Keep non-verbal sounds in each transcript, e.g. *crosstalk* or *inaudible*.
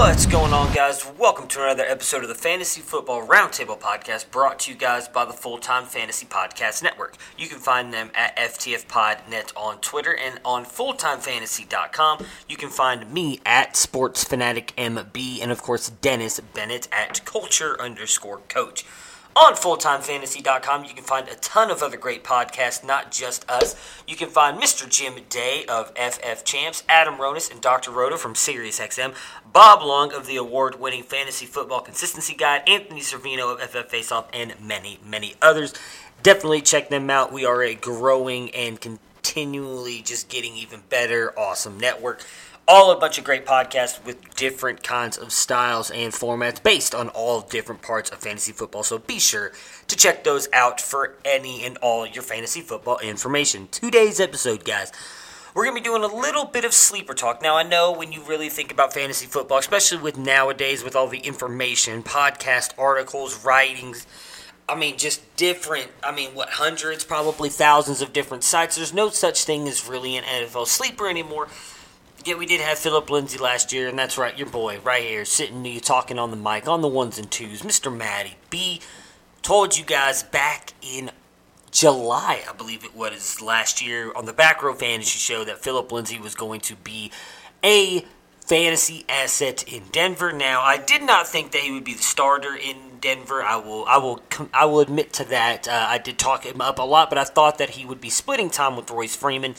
What's going on, guys? Welcome to another episode of the Fantasy Football Roundtable Podcast brought to you guys by the Full Time Fantasy Podcast Network. You can find them at FTFPodNet on Twitter and on FullTimeFantasy.com. You can find me at SportsFanaticMB and, of course, Dennis Bennett at Culture underscore Coach. On FullTimeFantasy.com, you can find a ton of other great podcasts, not just us. You can find Mr. Jim Day of FF Champs, Adam Ronis and Dr. Roto from SiriusXM, Bob Long of the award winning Fantasy Football Consistency Guide, Anthony Cervino of FF Faceoff, and many, many others. Definitely check them out. We are a growing and continually just getting even better, awesome network all a bunch of great podcasts with different kinds of styles and formats based on all different parts of fantasy football. So be sure to check those out for any and all your fantasy football information. Today's episode, guys. We're going to be doing a little bit of sleeper talk. Now, I know when you really think about fantasy football, especially with nowadays with all the information, podcast articles, writings, I mean, just different. I mean, what hundreds, probably thousands of different sites. There's no such thing as really an NFL sleeper anymore. Yeah, we did have Philip Lindsay last year, and that's right, your boy right here, sitting to you talking on the mic on the ones and twos, Mr. Matty B. Told you guys back in July, I believe it was last year, on the Back Row Fantasy Show that Philip Lindsay was going to be a fantasy asset in Denver. Now, I did not think that he would be the starter in Denver. I will, I will, I will admit to that. Uh, I did talk him up a lot, but I thought that he would be splitting time with Royce Freeman.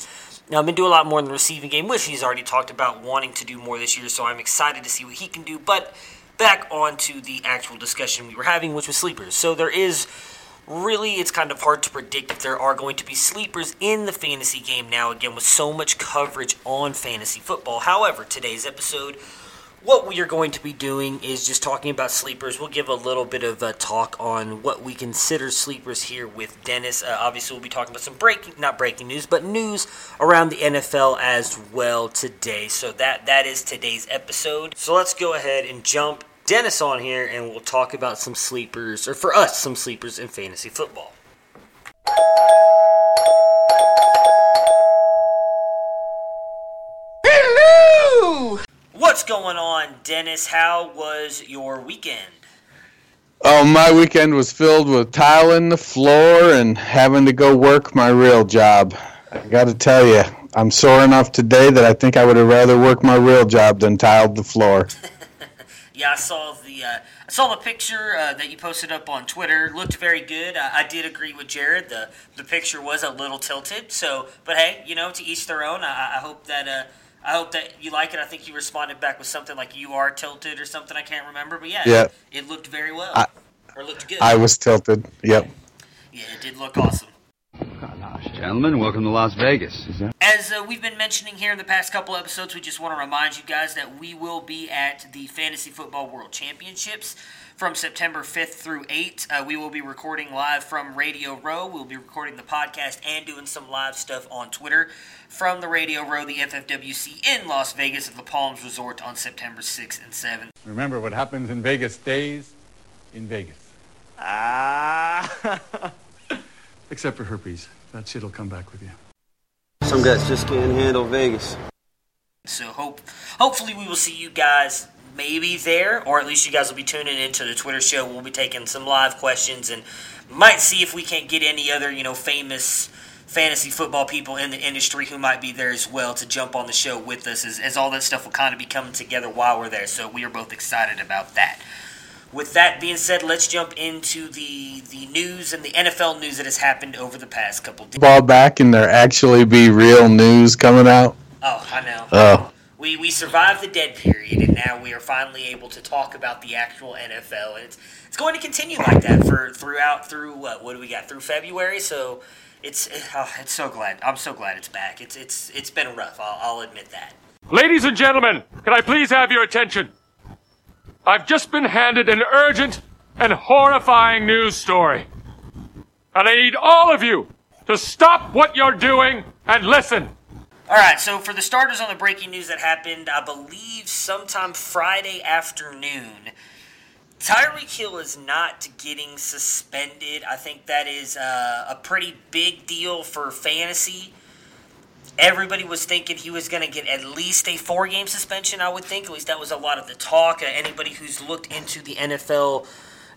Now, I've been doing a lot more in the receiving game, which he's already talked about wanting to do more this year, so I'm excited to see what he can do. But back on to the actual discussion we were having, which was sleepers. So there is really, it's kind of hard to predict if there are going to be sleepers in the fantasy game now, again, with so much coverage on fantasy football. However, today's episode what we are going to be doing is just talking about sleepers. We'll give a little bit of a talk on what we consider sleepers here with Dennis. Uh, obviously, we'll be talking about some breaking, not breaking news, but news around the NFL as well today. So that that is today's episode. So let's go ahead and jump Dennis on here, and we'll talk about some sleepers, or for us, some sleepers in fantasy football. What's going on, Dennis? How was your weekend? Oh, my weekend was filled with tiling the floor and having to go work my real job. I got to tell you, I'm sore enough today that I think I would have rather worked my real job than tiled the floor. *laughs* yeah, I saw the uh, I saw the picture uh, that you posted up on Twitter. Looked very good. I, I, did agree with Jared. the The picture was a little tilted. So, but hey, you know, to each their own. I, I hope that. Uh, I hope that you like it. I think you responded back with something like "you are tilted" or something. I can't remember, but yeah, yeah. it looked very well, I, or looked good. I was tilted. Yep. Yeah, it did look awesome. Gentlemen, welcome to Las Vegas. As uh, we've been mentioning here in the past couple episodes, we just want to remind you guys that we will be at the Fantasy Football World Championships from September 5th through 8th. Uh, we will be recording live from Radio Row. We'll be recording the podcast and doing some live stuff on Twitter from the Radio Row, the FFWC in Las Vegas at the Palms Resort on September 6th and 7th. Remember, what happens in Vegas stays in Vegas. Ah. *laughs* Except for herpes. That shit'll come back with you. Some guys just can't handle Vegas. So hope, hopefully, we will see you guys maybe there, or at least you guys will be tuning into the Twitter show. We'll be taking some live questions and might see if we can't get any other, you know, famous fantasy football people in the industry who might be there as well to jump on the show with us as, as all that stuff will kind of be coming together while we're there. So we are both excited about that. With that being said, let's jump into the the news and the NFL news that has happened over the past couple days. Ball back and there actually be real news coming out. Oh, I know. Oh. We, we survived the dead period, and now we are finally able to talk about the actual NFL, and it's it's going to continue like that for throughout through what what do we got through February? So it's oh, it's so glad I'm so glad it's back. It's it's it's been rough. I'll, I'll admit that. Ladies and gentlemen, can I please have your attention? I've just been handed an urgent and horrifying news story. And I need all of you to stop what you're doing and listen. All right, so for the starters on the breaking news that happened, I believe sometime Friday afternoon, Tyreek Hill is not getting suspended. I think that is uh, a pretty big deal for fantasy. Everybody was thinking he was going to get at least a four game suspension, I would think. At least that was a lot of the talk. Uh, anybody who's looked into the NFL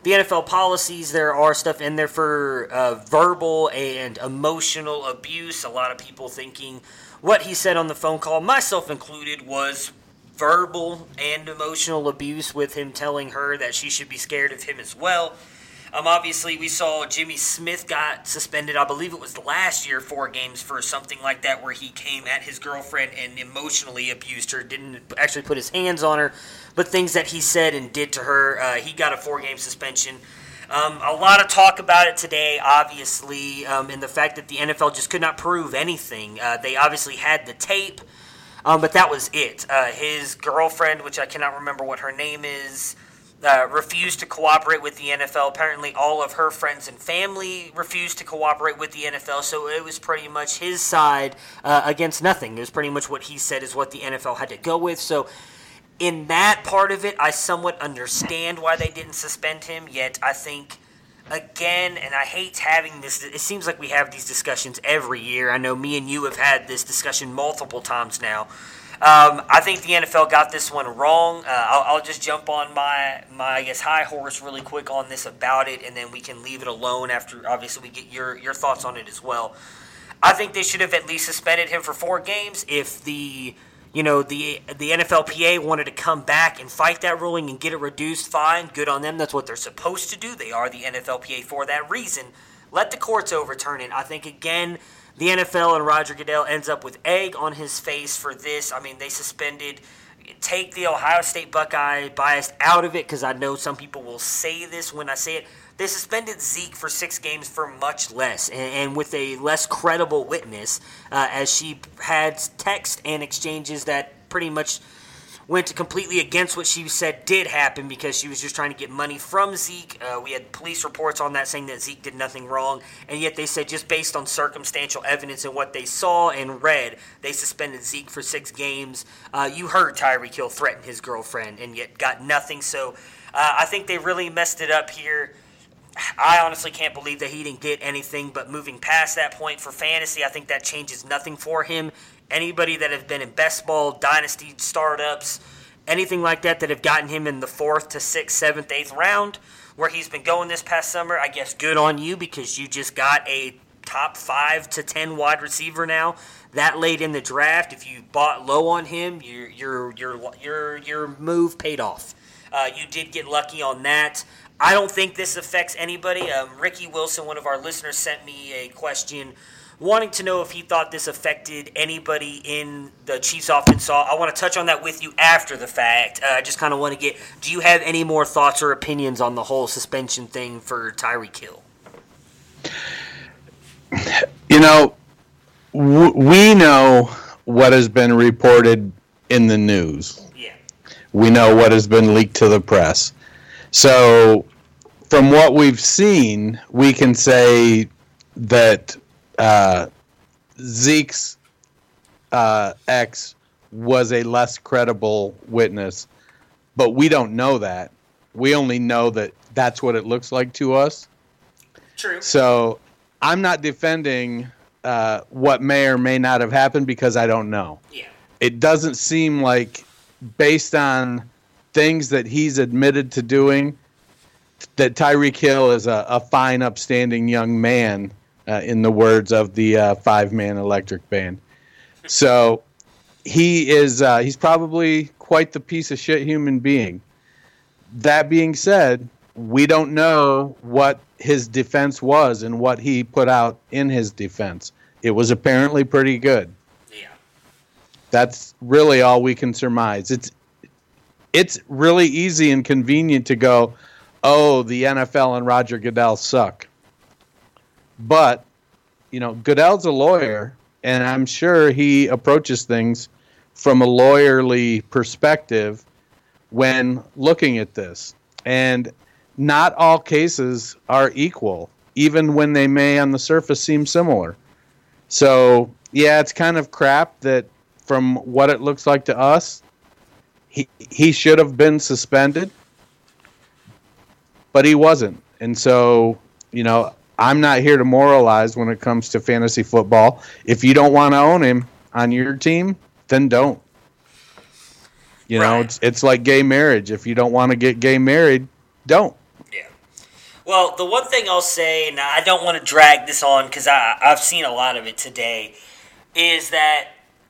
the NFL policies, there are stuff in there for uh, verbal and emotional abuse. A lot of people thinking what he said on the phone call, myself included, was verbal and emotional abuse with him telling her that she should be scared of him as well. Um, obviously, we saw Jimmy Smith got suspended. I believe it was last year, four games for something like that, where he came at his girlfriend and emotionally abused her. Didn't actually put his hands on her, but things that he said and did to her. Uh, he got a four-game suspension. Um, a lot of talk about it today, obviously, um, the fact that the NFL just could not prove anything. Uh, they obviously had the tape, um, but that was it. Uh, his girlfriend, which I cannot remember what her name is, uh, refused to cooperate with the NFL. Apparently, all of her friends and family refused to cooperate with the NFL. So it was pretty much his side uh, against nothing. It was pretty much what he said is what the NFL had to go with. So in that part of it, I somewhat understand why they didn't suspend him. Yet I think again, and I hate having this. It seems like we have these discussions every year. I know me and you have had this discussion multiple times now. Um, I think the NFL got this one wrong. Uh, I'll, I'll, just jump on my my I guess high horse really quick on this about it, and then we can leave it alone after obviously we get your your thoughts on it as well. I think they should have at least suspended him for four games if the you know the the NFLPA wanted to come back and fight that ruling and get it reduced. Fine, good on them. That's what they're supposed to do. They are the NFLPA for that reason. Let the courts overturn it. I think again the NFL and Roger Goodell ends up with egg on his face for this. I mean, they suspended. Take the Ohio State Buckeye bias out of it because I know some people will say this when I say it. They suspended Zeke for six games for much less and, and with a less credible witness, uh, as she had text and exchanges that pretty much went completely against what she said did happen because she was just trying to get money from Zeke. Uh, we had police reports on that saying that Zeke did nothing wrong, and yet they said just based on circumstantial evidence and what they saw and read, they suspended Zeke for six games. Uh, you heard Tyreek Hill threaten his girlfriend, and yet got nothing. So uh, I think they really messed it up here. I honestly can't believe that he didn't get anything, but moving past that point for fantasy, I think that changes nothing for him anybody that have been in best ball, dynasty startups, anything like that that have gotten him in the fourth to sixth, seventh, eighth round, where he's been going this past summer, I guess good on you because you just got a top five to ten wide receiver now. That late in the draft, if you bought low on him, your your your your your move paid off. Uh, you did get lucky on that. I don't think this affects anybody. Um, Ricky Wilson, one of our listeners, sent me a question wanting to know if he thought this affected anybody in the Chiefs offense. So I want to touch on that with you after the fact. Uh, I just kind of want to get do you have any more thoughts or opinions on the whole suspension thing for Tyreek Hill? You know, w- we know what has been reported in the news. Yeah. We know what has been leaked to the press. So, from what we've seen, we can say that uh, Zeke's uh, ex was a less credible witness, but we don't know that. We only know that that's what it looks like to us. True. So I'm not defending uh, what may or may not have happened because I don't know. Yeah. It doesn't seem like, based on things that he's admitted to doing, that Tyreek Hill is a, a fine, upstanding young man uh, in the words of the uh, five man electric band. So he is uh, he's probably quite the piece of shit human being. That being said, we don't know what his defense was and what he put out in his defense. It was apparently pretty good. Yeah. That's really all we can surmise. It's it's really easy and convenient to go, "Oh, the NFL and Roger Goodell suck." But, you know, Goodell's a lawyer, and I'm sure he approaches things from a lawyerly perspective when looking at this. And not all cases are equal, even when they may on the surface seem similar. So, yeah, it's kind of crap that from what it looks like to us, he, he should have been suspended, but he wasn't. And so, you know, I'm not here to moralize when it comes to fantasy football. If you don't want to own him on your team, then don't. You know, it's it's like gay marriage. If you don't want to get gay married, don't. Yeah. Well, the one thing I'll say, and I don't want to drag this on because I've seen a lot of it today, is that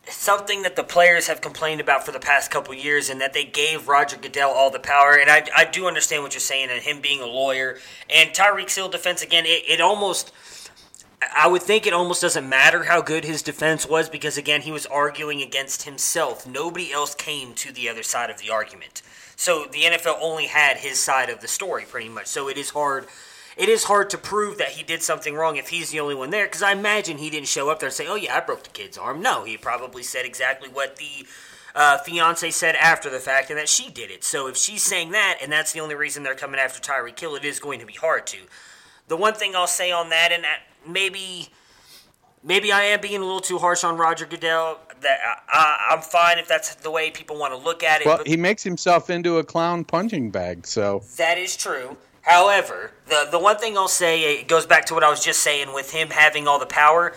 something that the players have complained about for the past couple years, and that they gave Roger Goodell all the power. And I, I do understand what you're saying, and him being a lawyer and Tyreek Hill defense again. It, it almost. I would think it almost doesn't matter how good his defense was because, again, he was arguing against himself. Nobody else came to the other side of the argument. So the NFL only had his side of the story, pretty much. So it is hard. It is hard to prove that he did something wrong if he's the only one there. Because I imagine he didn't show up there and say, "Oh yeah, I broke the kid's arm." No, he probably said exactly what the uh, fiance said after the fact, and that she did it. So if she's saying that, and that's the only reason they're coming after Tyreek Hill, it is going to be hard to. The one thing I'll say on that, and that maybe maybe I am being a little too harsh on Roger Goodell. That I, I'm fine if that's the way people want to look at it. Well, but he makes himself into a clown punching bag. So that is true. However, the the one thing I'll say it goes back to what I was just saying with him having all the power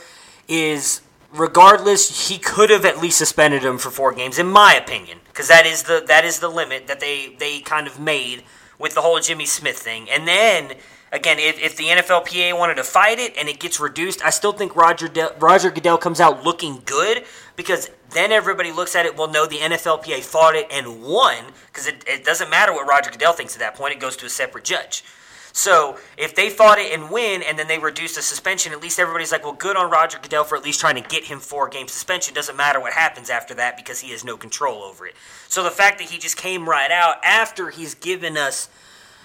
is regardless he could have at least suspended him for four games in my opinion because that is the that is the limit that they they kind of made with the whole Jimmy Smith thing. And then again if, if the NFLPA wanted to fight it and it gets reduced I still think Roger De- Roger Goodell comes out looking good because then everybody looks at it well no the NFLPA fought it and won because it, it doesn't matter what Roger Goodell thinks at that point it goes to a separate judge so if they fought it and win, and then they reduce the suspension, at least everybody's like, well, good on Roger Goodell for at least trying to get him four game suspension. Doesn't matter what happens after that because he has no control over it. So the fact that he just came right out after he's given us,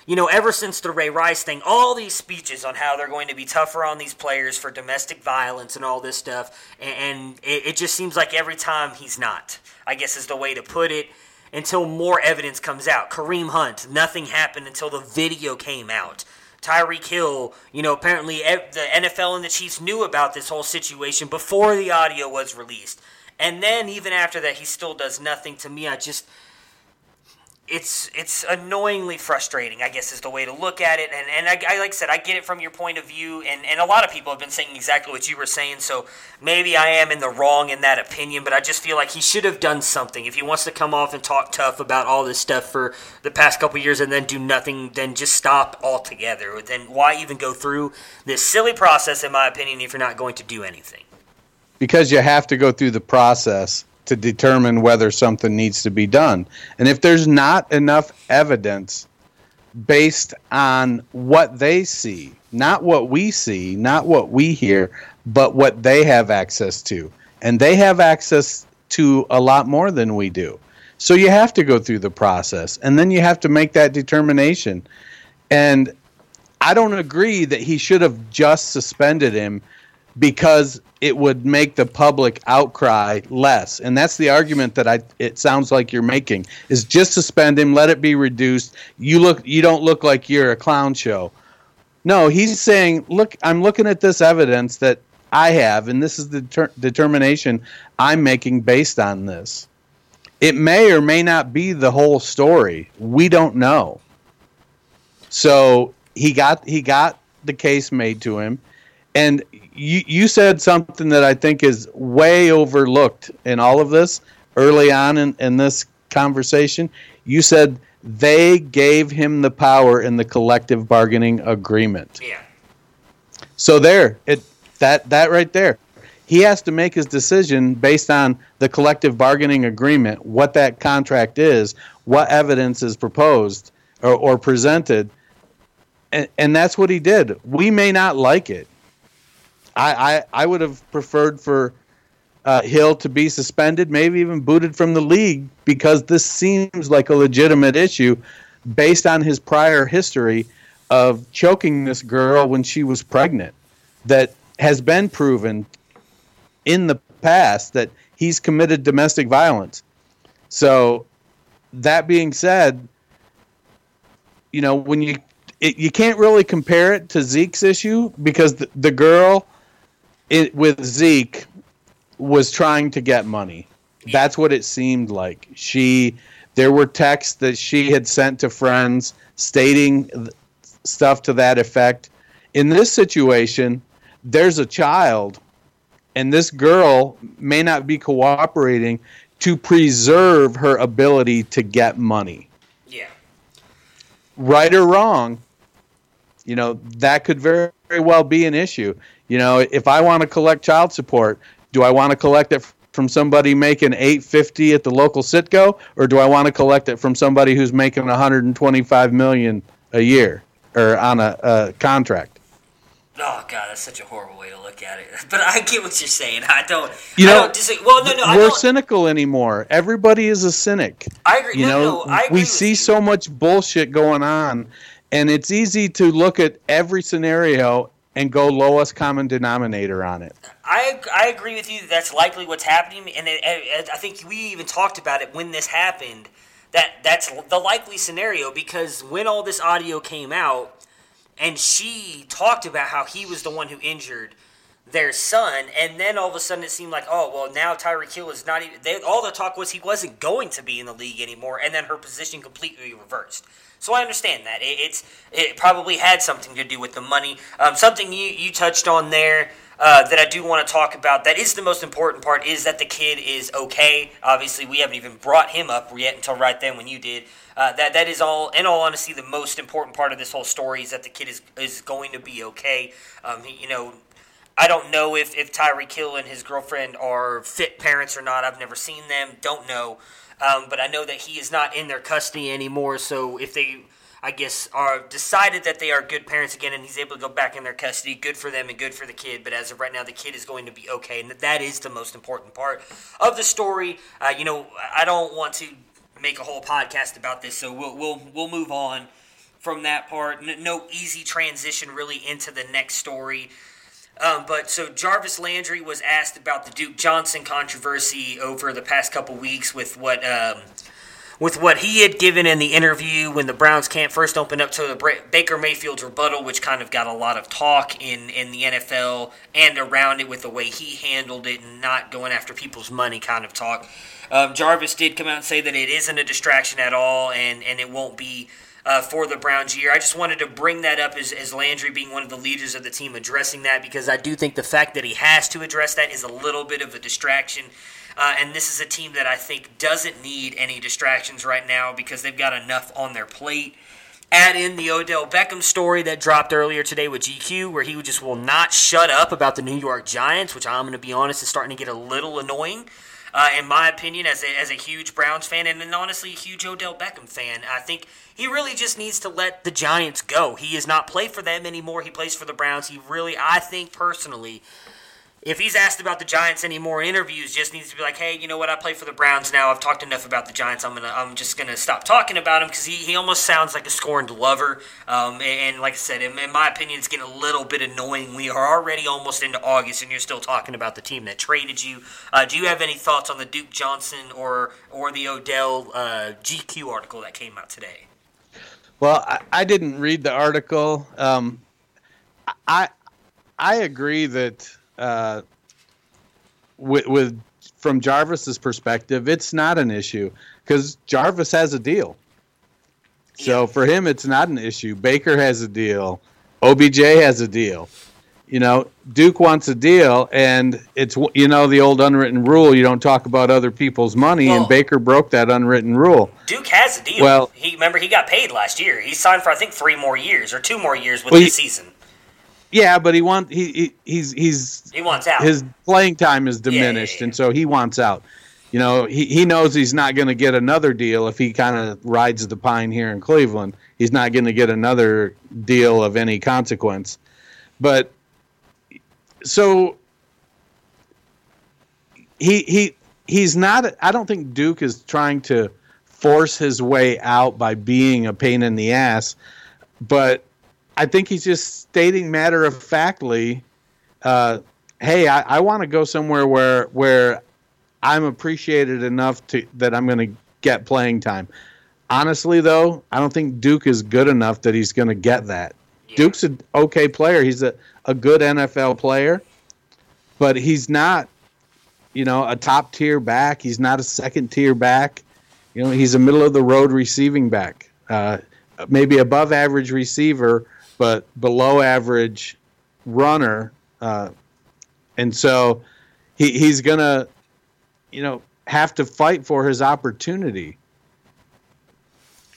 you know, ever since the Ray Rice thing, all these speeches on how they're going to be tougher on these players for domestic violence and all this stuff, and, it, it just seems like every time he's not. I guess is the way to put it until more evidence comes out. Kareem Hunt, nothing happened until the video came out. Tyreek Hill, you know, apparently the NFL and the Chiefs knew about this whole situation before the audio was released. And then even after that, he still does nothing to me. I just. It's it's annoyingly frustrating, I guess, is the way to look at it. And and I, I like I said, I get it from your point of view, and, and a lot of people have been saying exactly what you were saying. So maybe I am in the wrong in that opinion, but I just feel like he should have done something. If he wants to come off and talk tough about all this stuff for the past couple years and then do nothing, then just stop altogether. Then why even go through this silly process, in my opinion, if you're not going to do anything? because you have to go through the process to determine whether something needs to be done. And if there's not enough evidence based on what they see, not what we see, not what we hear, but what they have access to. And they have access to a lot more than we do. So you have to go through the process and then you have to make that determination. And I don't agree that he should have just suspended him because it would make the public outcry less. And that's the argument that I it sounds like you're making is just suspend him, let it be reduced. You look you don't look like you're a clown show. No, he's saying, "Look, I'm looking at this evidence that I have and this is the ter- determination I'm making based on this." It may or may not be the whole story. We don't know. So, he got he got the case made to him and you you said something that I think is way overlooked in all of this early on in, in this conversation. You said they gave him the power in the collective bargaining agreement. Yeah. So there, it that that right there. He has to make his decision based on the collective bargaining agreement, what that contract is, what evidence is proposed or, or presented, and, and that's what he did. We may not like it. I, I, I would have preferred for uh, Hill to be suspended, maybe even booted from the league, because this seems like a legitimate issue based on his prior history of choking this girl when she was pregnant. That has been proven in the past that he's committed domestic violence. So that being said, you know when you it, you can't really compare it to Zeke's issue because the, the girl it, with Zeke was trying to get money. That's what it seemed like. She there were texts that she had sent to friends stating stuff to that effect. In this situation, there's a child and this girl may not be cooperating to preserve her ability to get money. Yeah. Right or wrong, you know, that could very, very well be an issue. You know, if I want to collect child support, do I want to collect it from somebody making 850 at the local Citgo or do I want to collect it from somebody who's making 125 million a year or on a, a contract? Oh god, that's such a horrible way to look at it. *laughs* But I get what you're saying. I don't. You I know, don't disagree. Well, no, no, we're cynical anymore. Everybody is a cynic. I agree. You no, know, no, I agree we see you. so much bullshit going on, and it's easy to look at every scenario and go lowest common denominator on it. I, I agree with you that that's likely what's happening, and it, it, I think we even talked about it when this happened. That that's the likely scenario because when all this audio came out, and she talked about how he was the one who injured their son, and then all of a sudden it seemed like, oh well, now Tyreek Hill is not even. They, all the talk was he wasn't going to be in the league anymore, and then her position completely reversed. So I understand that it, it's it probably had something to do with the money. Um, something you you touched on there. Uh, that I do want to talk about. That is the most important part. Is that the kid is okay? Obviously, we haven't even brought him up yet until right then when you did. Uh, that that is all. In all honesty, the most important part of this whole story is that the kid is is going to be okay. Um, he, you know, I don't know if if Tyreek Hill and his girlfriend are fit parents or not. I've never seen them. Don't know. Um, but I know that he is not in their custody anymore. So if they I guess, are decided that they are good parents again, and he's able to go back in their custody. Good for them and good for the kid. But as of right now, the kid is going to be okay, and that is the most important part of the story. Uh, you know, I don't want to make a whole podcast about this, so we'll we'll we'll move on from that part. No easy transition really into the next story. Um, but so Jarvis Landry was asked about the Duke Johnson controversy over the past couple weeks with what um, with what he had given in the interview when the Browns camp first opened up to the Baker Mayfield's rebuttal, which kind of got a lot of talk in, in the NFL and around it with the way he handled it and not going after people's money kind of talk. Um, Jarvis did come out and say that it isn't a distraction at all and, and it won't be uh, for the Browns year. I just wanted to bring that up as, as Landry being one of the leaders of the team addressing that because I do think the fact that he has to address that is a little bit of a distraction. Uh, and this is a team that I think doesn't need any distractions right now because they've got enough on their plate. Add in the Odell Beckham story that dropped earlier today with GQ, where he just will not shut up about the New York Giants, which I'm going to be honest is starting to get a little annoying. Uh, in my opinion, as a, as a huge Browns fan and, and honestly a huge Odell Beckham fan, I think he really just needs to let the Giants go. He is not play for them anymore. He plays for the Browns. He really, I think personally, if he's asked about the Giants anymore in interviews, just needs to be like, hey, you know what? I play for the Browns now. I've talked enough about the Giants. I'm gonna, I'm just gonna stop talking about him because he, he almost sounds like a scorned lover. Um, and, and, like I said, in, in, my opinion, it's getting a little bit annoying. We are already almost into August, and you're still talking about the team that traded you. Uh, do you have any thoughts on the Duke Johnson or or the Odell uh, GQ article that came out today? Well, I, I didn't read the article. Um, I I agree that uh, with, with from Jarvis's perspective, it's not an issue because Jarvis has a deal. So for him, it's not an issue. Baker has a deal. OBJ has a deal. You know, Duke wants a deal, and it's you know the old unwritten rule: you don't talk about other people's money. Well, and Baker broke that unwritten rule. Duke has a deal. Well, he remember he got paid last year. He signed for I think three more years or two more years with well, this he, season. Yeah, but he want he, he he's he's he wants out. His playing time is diminished, yeah, yeah, yeah. and so he wants out. You know, he, he knows he's not going to get another deal if he kind of rides the pine here in Cleveland. He's not going to get another deal of any consequence. But so he he he's not. I don't think Duke is trying to force his way out by being a pain in the ass, but I think he's just stating matter of factly, uh, hey, I, I want to go somewhere where where I'm appreciated enough to that I'm going to get playing time. Honestly, though, I don't think Duke is good enough that he's going to get that. Duke's an okay player. He's a, a good NFL player, but he's not, you know, a top tier back. He's not a second tier back. You know, he's a middle of the road receiving back. Uh, maybe above average receiver, but below average runner. Uh, and so he, he's going to, you know, have to fight for his opportunity.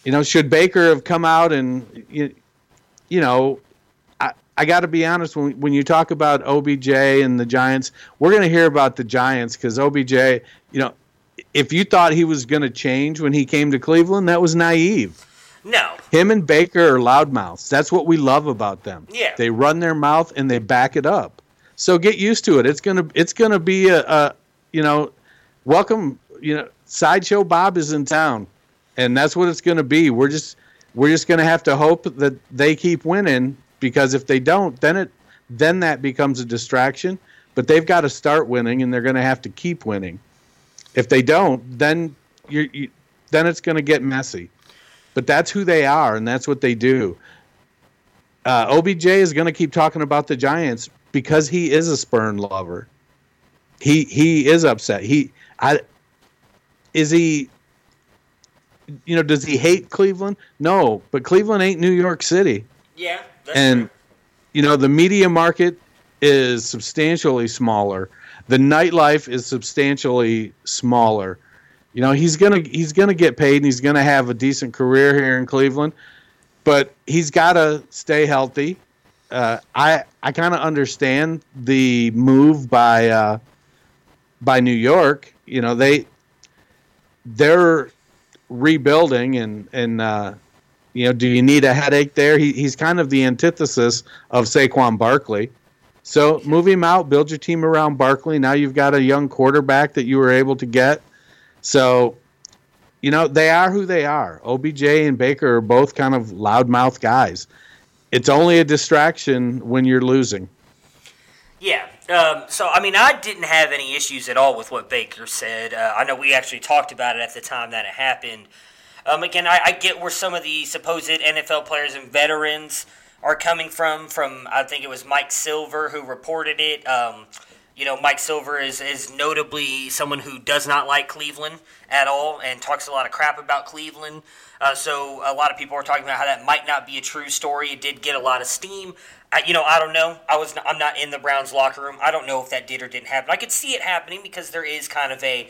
You know, should Baker have come out and, you, you know, I, I got to be honest, when, when you talk about OBJ and the Giants, we're going to hear about the Giants because OBJ, you know, if you thought he was going to change when he came to Cleveland, that was naive. No. Him and Baker are loudmouths. That's what we love about them. Yeah. They run their mouth and they back it up. So get used to it. It's gonna it's gonna be a, a you know, welcome. You know, sideshow Bob is in town, and that's what it's gonna be. We're just we're just gonna have to hope that they keep winning because if they don't, then it then that becomes a distraction. But they've got to start winning, and they're going to have to keep winning. If they don't, then you then it's going to get messy. But that's who they are, and that's what they do. Uh, OBJ is going to keep talking about the Giants because he is a Spurn lover. He he is upset. He I is he you know does he hate Cleveland? No, but Cleveland ain't New York City. Yeah, and true. you know the media market is substantially smaller. The nightlife is substantially smaller. You know he's gonna he's gonna get paid and he's gonna have a decent career here in Cleveland, but he's got to stay healthy uh, I I kind of understand the move by uh, by New York. You know they they're rebuilding and and uh, you know do you need a headache there? He, he's kind of the antithesis of Saquon Barkley. So move him out, build your team around Barkley. Now you've got a young quarterback that you were able to get. So you know they are who they are. OBJ and Baker are both kind of loudmouth guys it's only a distraction when you're losing. Yeah. Um, so, I mean, I didn't have any issues at all with what Baker said. Uh, I know we actually talked about it at the time that it happened. Um, again, I, I, get where some of the supposed NFL players and veterans are coming from. From I think it was Mike Silver who reported it. Um, you know, Mike Silver is, is notably someone who does not like Cleveland at all and talks a lot of crap about Cleveland. Uh, so a lot of people are talking about how that might not be a true story. It did get a lot of steam. I, you know, I don't know. I was I'm not in the Browns locker room. I don't know if that did or didn't happen. I could see it happening because there is kind of a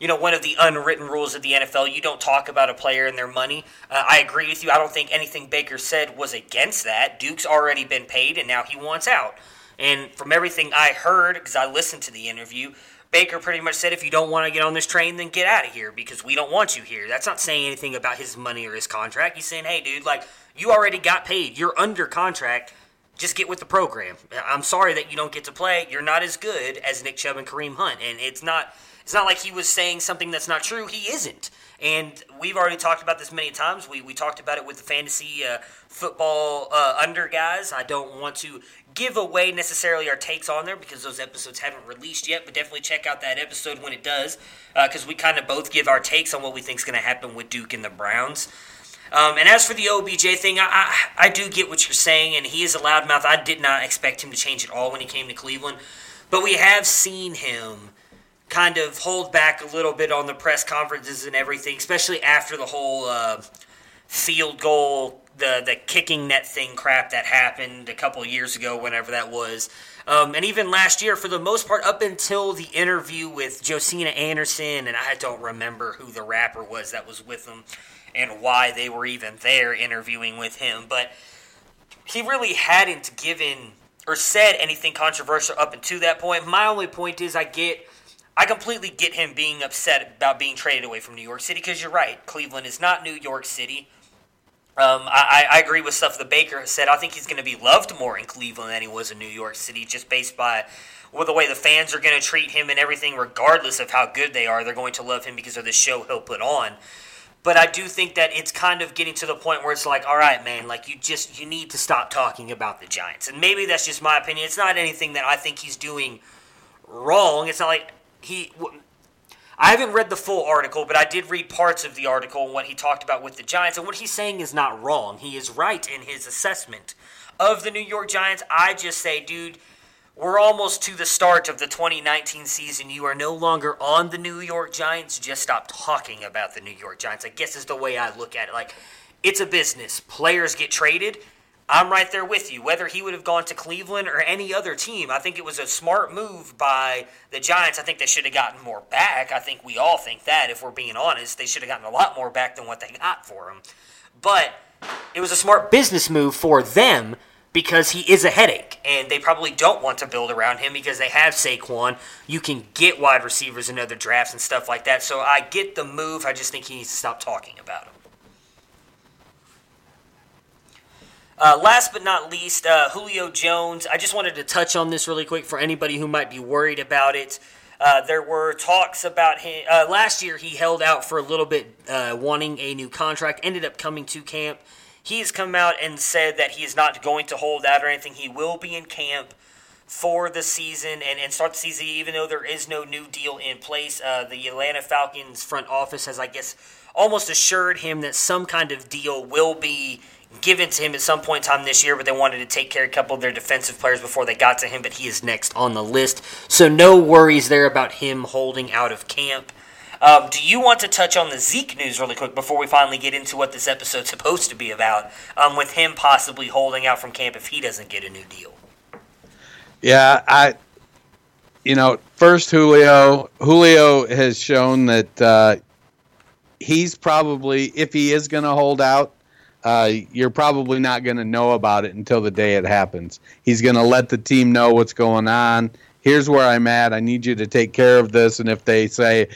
you know, one of the unwritten rules of the NFL. You don't talk about a player and their money. Uh, I agree with you. I don't think anything Baker said was against that. Duke's already been paid, and now he wants out. And from everything I heard, because I listened to the interview, Baker pretty much said, if you don't want to get on this train, then get out of here because we don't want you here. That's not saying anything about his money or his contract. He's saying, hey, dude, like, you already got paid. You're under contract. Just get with the program. I'm sorry that you don't get to play. You're not as good as Nick Chubb and Kareem Hunt. And it's not. It's not like he was saying something that's not true. He isn't. And we've already talked about this many times. We, we talked about it with the fantasy uh, football uh, under guys. I don't want to give away necessarily our takes on there because those episodes haven't released yet, but definitely check out that episode when it does because uh, we kind of both give our takes on what we think is going to happen with Duke and the Browns. Um, and as for the OBJ thing, I, I, I do get what you're saying, and he is a loudmouth. I did not expect him to change at all when he came to Cleveland, but we have seen him kind of hold back a little bit on the press conferences and everything, especially after the whole uh, field goal the the kicking net thing crap that happened a couple years ago, whenever that was. Um, and even last year, for the most part, up until the interview with Josina Anderson, and I don't remember who the rapper was that was with him and why they were even there interviewing with him, but he really hadn't given or said anything controversial up until that point. My only point is, I get. I completely get him being upset about being traded away from New York City because you're right. Cleveland is not New York City. Um, I, I agree with stuff the Baker has said. I think he's going to be loved more in Cleveland than he was in New York City, just based by well, the way the fans are going to treat him and everything, regardless of how good they are. They're going to love him because of the show he'll put on. But I do think that it's kind of getting to the point where it's like, all right, man, like you just you need to stop talking about the Giants. And maybe that's just my opinion. It's not anything that I think he's doing wrong. It's not like he I haven't read the full article, but I did read parts of the article and what he talked about with the Giants. And what he's saying is not wrong. He is right in his assessment of the New York Giants. I just say, dude, we're almost to the start of the 2019 season. You are no longer on the New York Giants. Just stop talking about the New York Giants. I guess is the way I look at it. Like, it's a business. Players get traded. I'm right there with you. Whether he would have gone to Cleveland or any other team, I think it was a smart move by the Giants. I think they should have gotten more back. I think we all think that, if we're being honest. They should have gotten a lot more back than what they got for him. But it was a smart business move for them because he is a headache, and they probably don't want to build around him because they have Saquon. You can get wide receivers in other drafts and stuff like that. So I get the move. I just think he needs to stop talking about him. Uh, last but not least, uh, Julio Jones. I just wanted to touch on this really quick for anybody who might be worried about it. Uh, there were talks about him. Uh, last year, he held out for a little bit, uh, wanting a new contract, ended up coming to camp. He has come out and said that he is not going to hold out or anything. He will be in camp for the season and, and start the season, even though there is no new deal in place. Uh, the Atlanta Falcons front office has, I guess, almost assured him that some kind of deal will be given to him at some point in time this year, but they wanted to take care of a couple of their defensive players before they got to him, but he is next on the list. So no worries there about him holding out of camp. Um, do you want to touch on the Zeke news really quick before we finally get into what this episode's supposed to be about, um, with him possibly holding out from camp if he doesn't get a new deal? Yeah, I, you know, first Julio. Julio has shown that uh, he's probably, if he is going to hold out, uh, you're probably not going to know about it until the day it happens. He's going to let the team know what's going on. Here's where I'm at. I need you to take care of this. And if they say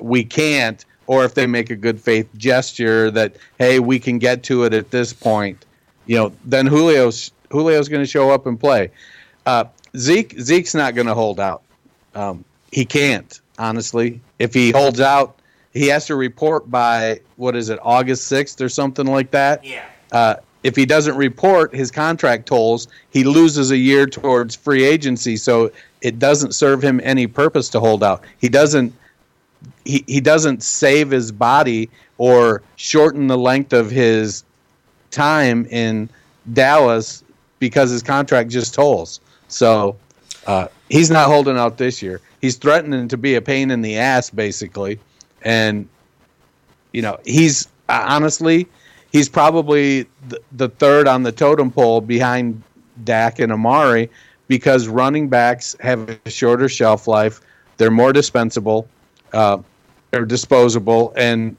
we can't, or if they make a good faith gesture that hey, we can get to it at this point, you know, then Julio's Julio's going to show up and play. Uh, Zeke Zeke's not going to hold out. Um, he can't honestly. If he holds out, he has to report by what is it, August sixth or something like that. Yeah. Uh, if he doesn't report, his contract tolls. He loses a year towards free agency, so it doesn't serve him any purpose to hold out. He doesn't. He, he doesn't save his body or shorten the length of his time in Dallas because his contract just tolls. So uh, he's not holding out this year. He's threatening to be a pain in the ass, basically and you know he's uh, honestly he's probably the, the, third on the totem pole behind Dak and Amari because running backs have a shorter shelf life. They're more dispensable, uh, they're disposable, and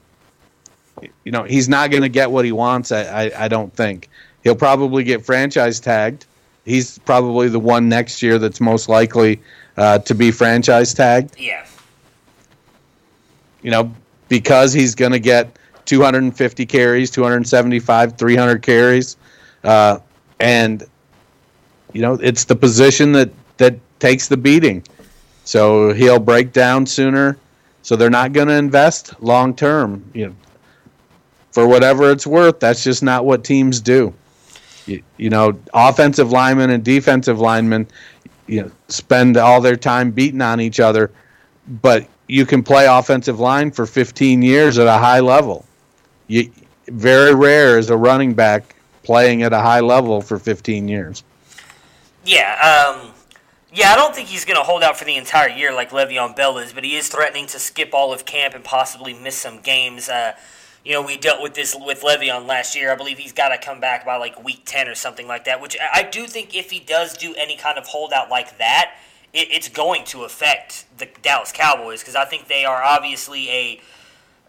you know he's not going to get what he wants. I, I, I don't think he'll probably get franchise tagged. He's probably the one next year that's most likely uh, to be franchise tagged. Yeah you know, because he's going to get 250 carries, 275, 300 carries, uh, and you know it's the position that that takes the beating. So he'll break down sooner. So they're not going to invest long term. You know, for whatever it's worth, that's just not what teams do. You, you know, offensive linemen and defensive linemen, you know, spend all their time beating on each other, but you can play offensive line for 15 years at a high level. You, very rare is a running back playing at a high level for 15 years. Yeah, um, yeah, I don't think he's going to hold out for the entire year like Le'Veon Bell is, but he is threatening to skip all of camp and possibly miss some games. Uh, you know, we dealt with this with Le'Veon last year. I believe he's got to come back by like week 10 or something like that, which I do think if he does do any kind of holdout like that, it, it's going to affect the Dallas Cowboys because I think they are obviously a.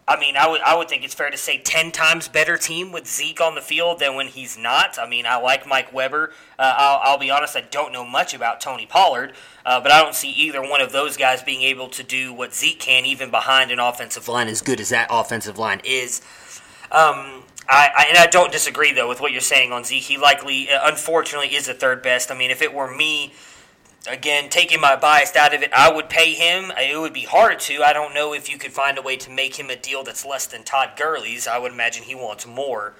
I mean, I would I would think it's fair to say ten times better team with Zeke on the field than when he's not. I mean, I like Mike Weber. Uh, I'll, I'll, be honest, I don't know much about Tony Pollard, uh, but I don't see either one of those guys being able to do what Zeke can, even behind an offensive line as good as that offensive line is. Um, I, I, and I don't disagree though with what you're saying on Zeke. He likely, uh, unfortunately, is the third best. I mean, if it were me again, taking my bias out of it, I would pay him. It would be hard to. I don't know if you could find a way to make him a deal that's less than Todd Gurley's. I would imagine he wants more.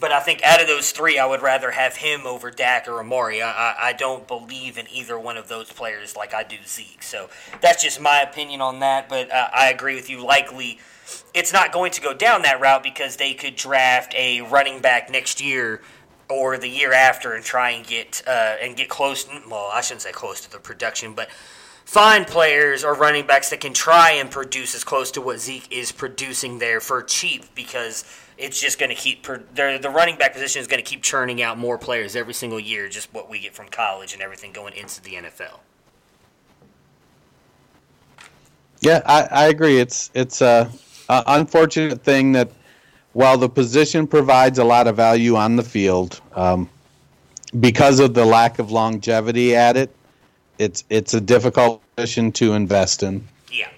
But I think out of those three, I would rather have him over Dak or Amari. I, I, I don't believe in either one of those players like I do Zeke. So that's just my opinion on that. But uh, I agree with you. Likely, it's not going to go down that route because they could draft a running back next year or the year after and try and get uh, and get close. Well, I shouldn't say close to the production, but find players or running backs that can try and produce as close to what Zeke is producing there for cheap because it's just going to keep the running back position is going to keep churning out more players every single year, just what we get from college and everything going into the NFL. Yeah, I, I agree. It's it's a, a unfortunate thing that while the position provides a lot of value on the field, um, because of the lack of longevity at it, it's it's a difficult position to invest in. Yeah.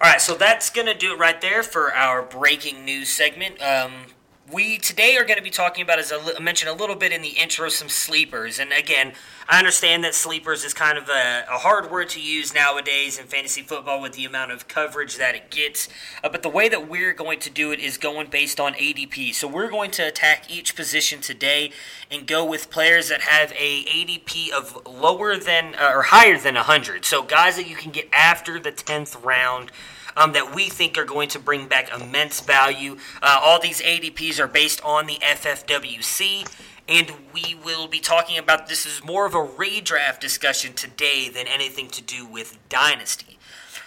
All right, so that's gonna do it right there for our breaking news segment. Um, we today are going to be talking about, as I mentioned a little bit in the intro, some sleepers. And again, I understand that sleepers is kind of a, a hard word to use nowadays in fantasy football with the amount of coverage that it gets. Uh, but the way that we're going to do it is going based on ADP. So we're going to attack each position today and go with players that have a ADP of lower than uh, or higher than 100. So guys that you can get after the 10th round um, that we think are going to bring back immense value. Uh, all these ADPs are based on the FFWC. And we will be talking about this is more of a redraft discussion today than anything to do with Dynasty.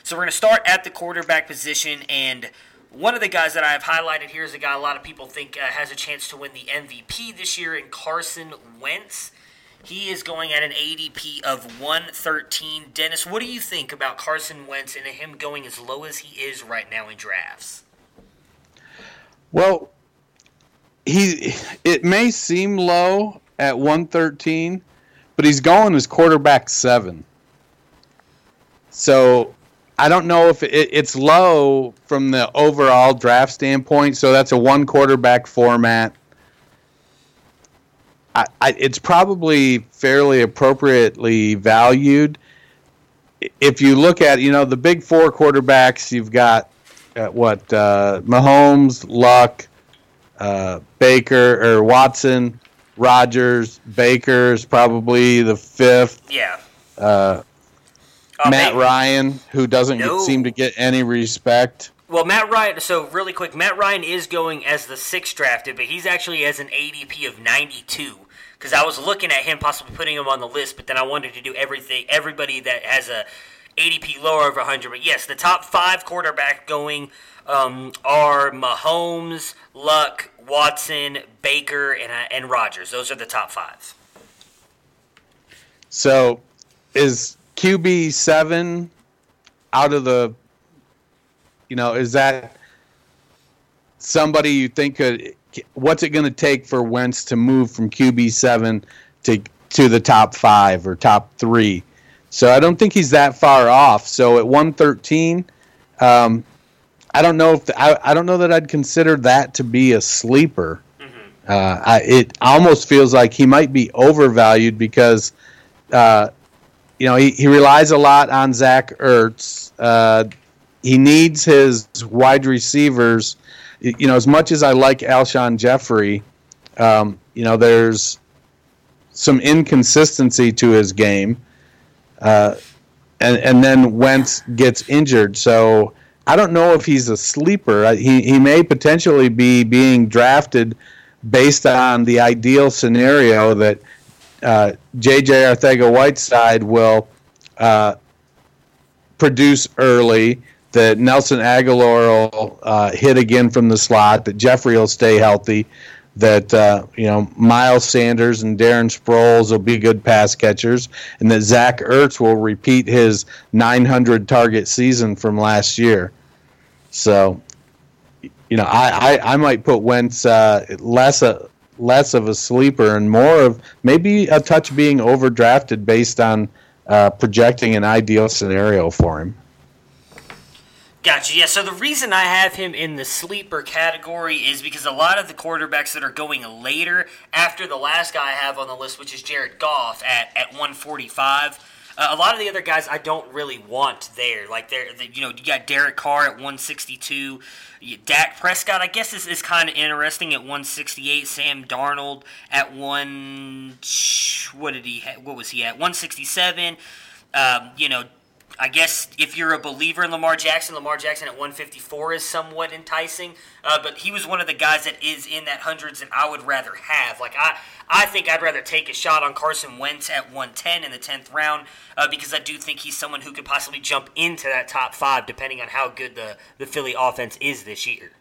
So we're going to start at the quarterback position, and one of the guys that I have highlighted here is a guy a lot of people think uh, has a chance to win the MVP this year in Carson Wentz. He is going at an ADP of 113. Dennis, what do you think about Carson Wentz and him going as low as he is right now in drafts? Well, he it may seem low at 113, but he's going as quarterback 7. So, I don't know if it, it's low from the overall draft standpoint, so that's a one quarterback format I, I, it's probably fairly appropriately valued. If you look at, you know, the big four quarterbacks, you've got uh, what uh, Mahomes, Luck, uh, Baker or Watson, Rodgers, Baker is probably the fifth. Yeah. Uh, uh, Matt Ryan, who doesn't no. seem to get any respect. Well, Matt Ryan. So really quick, Matt Ryan is going as the sixth drafted, but he's actually as an ADP of 92. Because I was looking at him possibly putting him on the list, but then I wanted to do everything, everybody that has a ADP lower of 100. But yes, the top five quarterback going um, are Mahomes, Luck, Watson, Baker, and uh, and Rodgers. Those are the top five. So, is QB seven out of the you know, is that somebody you think could? What's it going to take for Wentz to move from QB seven to to the top five or top three? So I don't think he's that far off. So at one thirteen, um, I don't know if the, I, I don't know that I'd consider that to be a sleeper. Mm-hmm. Uh, I, it almost feels like he might be overvalued because, uh, you know, he, he relies a lot on Zach Ertz. Uh, he needs his wide receivers. You know, as much as I like Alshon Jeffery, um, you know, there's some inconsistency to his game, uh, and and then Wentz gets injured. So I don't know if he's a sleeper. He he may potentially be being drafted based on the ideal scenario that uh, J.J. Arcega-Whiteside will uh, produce early that Nelson Agholor will uh, hit again from the slot, that Jeffery will stay healthy, that uh, you know Miles Sanders and Darren Sproles will be good pass catchers, and that Zach Ertz will repeat his 900 target season from last year. So, you know, I, I, I might put Wentz uh, less a less of a sleeper and more of maybe a touch being overdrafted based on uh, projecting an ideal scenario for him. Gotcha. Yeah. So the reason I have him in the sleeper category is because a lot of the quarterbacks that are going later after the last guy I have on the list, which is Jared Goff at, at 145, Uh, a lot of the other guys I don't really want there. Like there, you know, you got Derek Carr at 162. Dak Prescott, I guess, is, is kind of interesting at 168. Sam Darnold at one. What did he? Ha- what was he at? 167. Um, you know, I guess if you're a believer in Lamar Jackson, Lamar Jackson at 154 is somewhat enticing. Uh, but he was one of the guys that is in that hundreds that I would rather have. Like I, I think I'd rather take a shot on Carson Wentz at 110 in the 10th round uh, because I do think he's someone who could possibly jump into that top five depending on how good the the Philly offense is this year.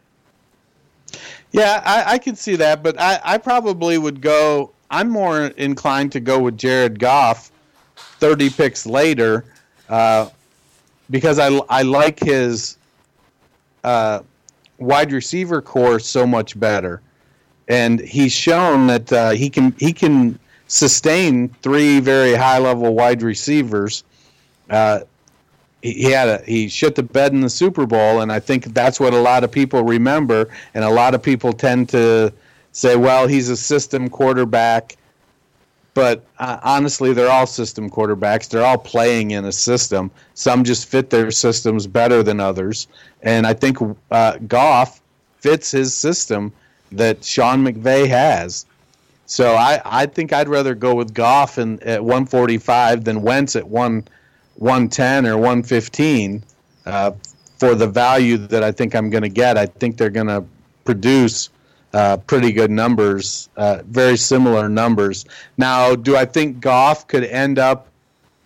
Yeah, I, I can see that, but I, I probably would go. I'm more inclined to go with Jared Goff, 30 picks later uh, because I, I like his uh, wide receiver core so much better, and he's shown that uh, he can he can sustain three very high level wide receivers. Uh, he, he had a he shit the bed in the Super Bowl, and I think that's what a lot of people remember, and a lot of people tend to say, well, he's a system quarterback but uh, honestly, they're all system quarterbacks. They're all playing in a system. Some just fit their systems better than others, and I think uh, Goff fits his system that Sean McVay has. So I, I think I'd rather go with Goff in, at 145 than Wentz at one 110 or 115 uh, for the value that I think I'm going to get. I think they're going to produce uh, pretty good numbers, uh, very similar numbers. Now, do I think Goff could end up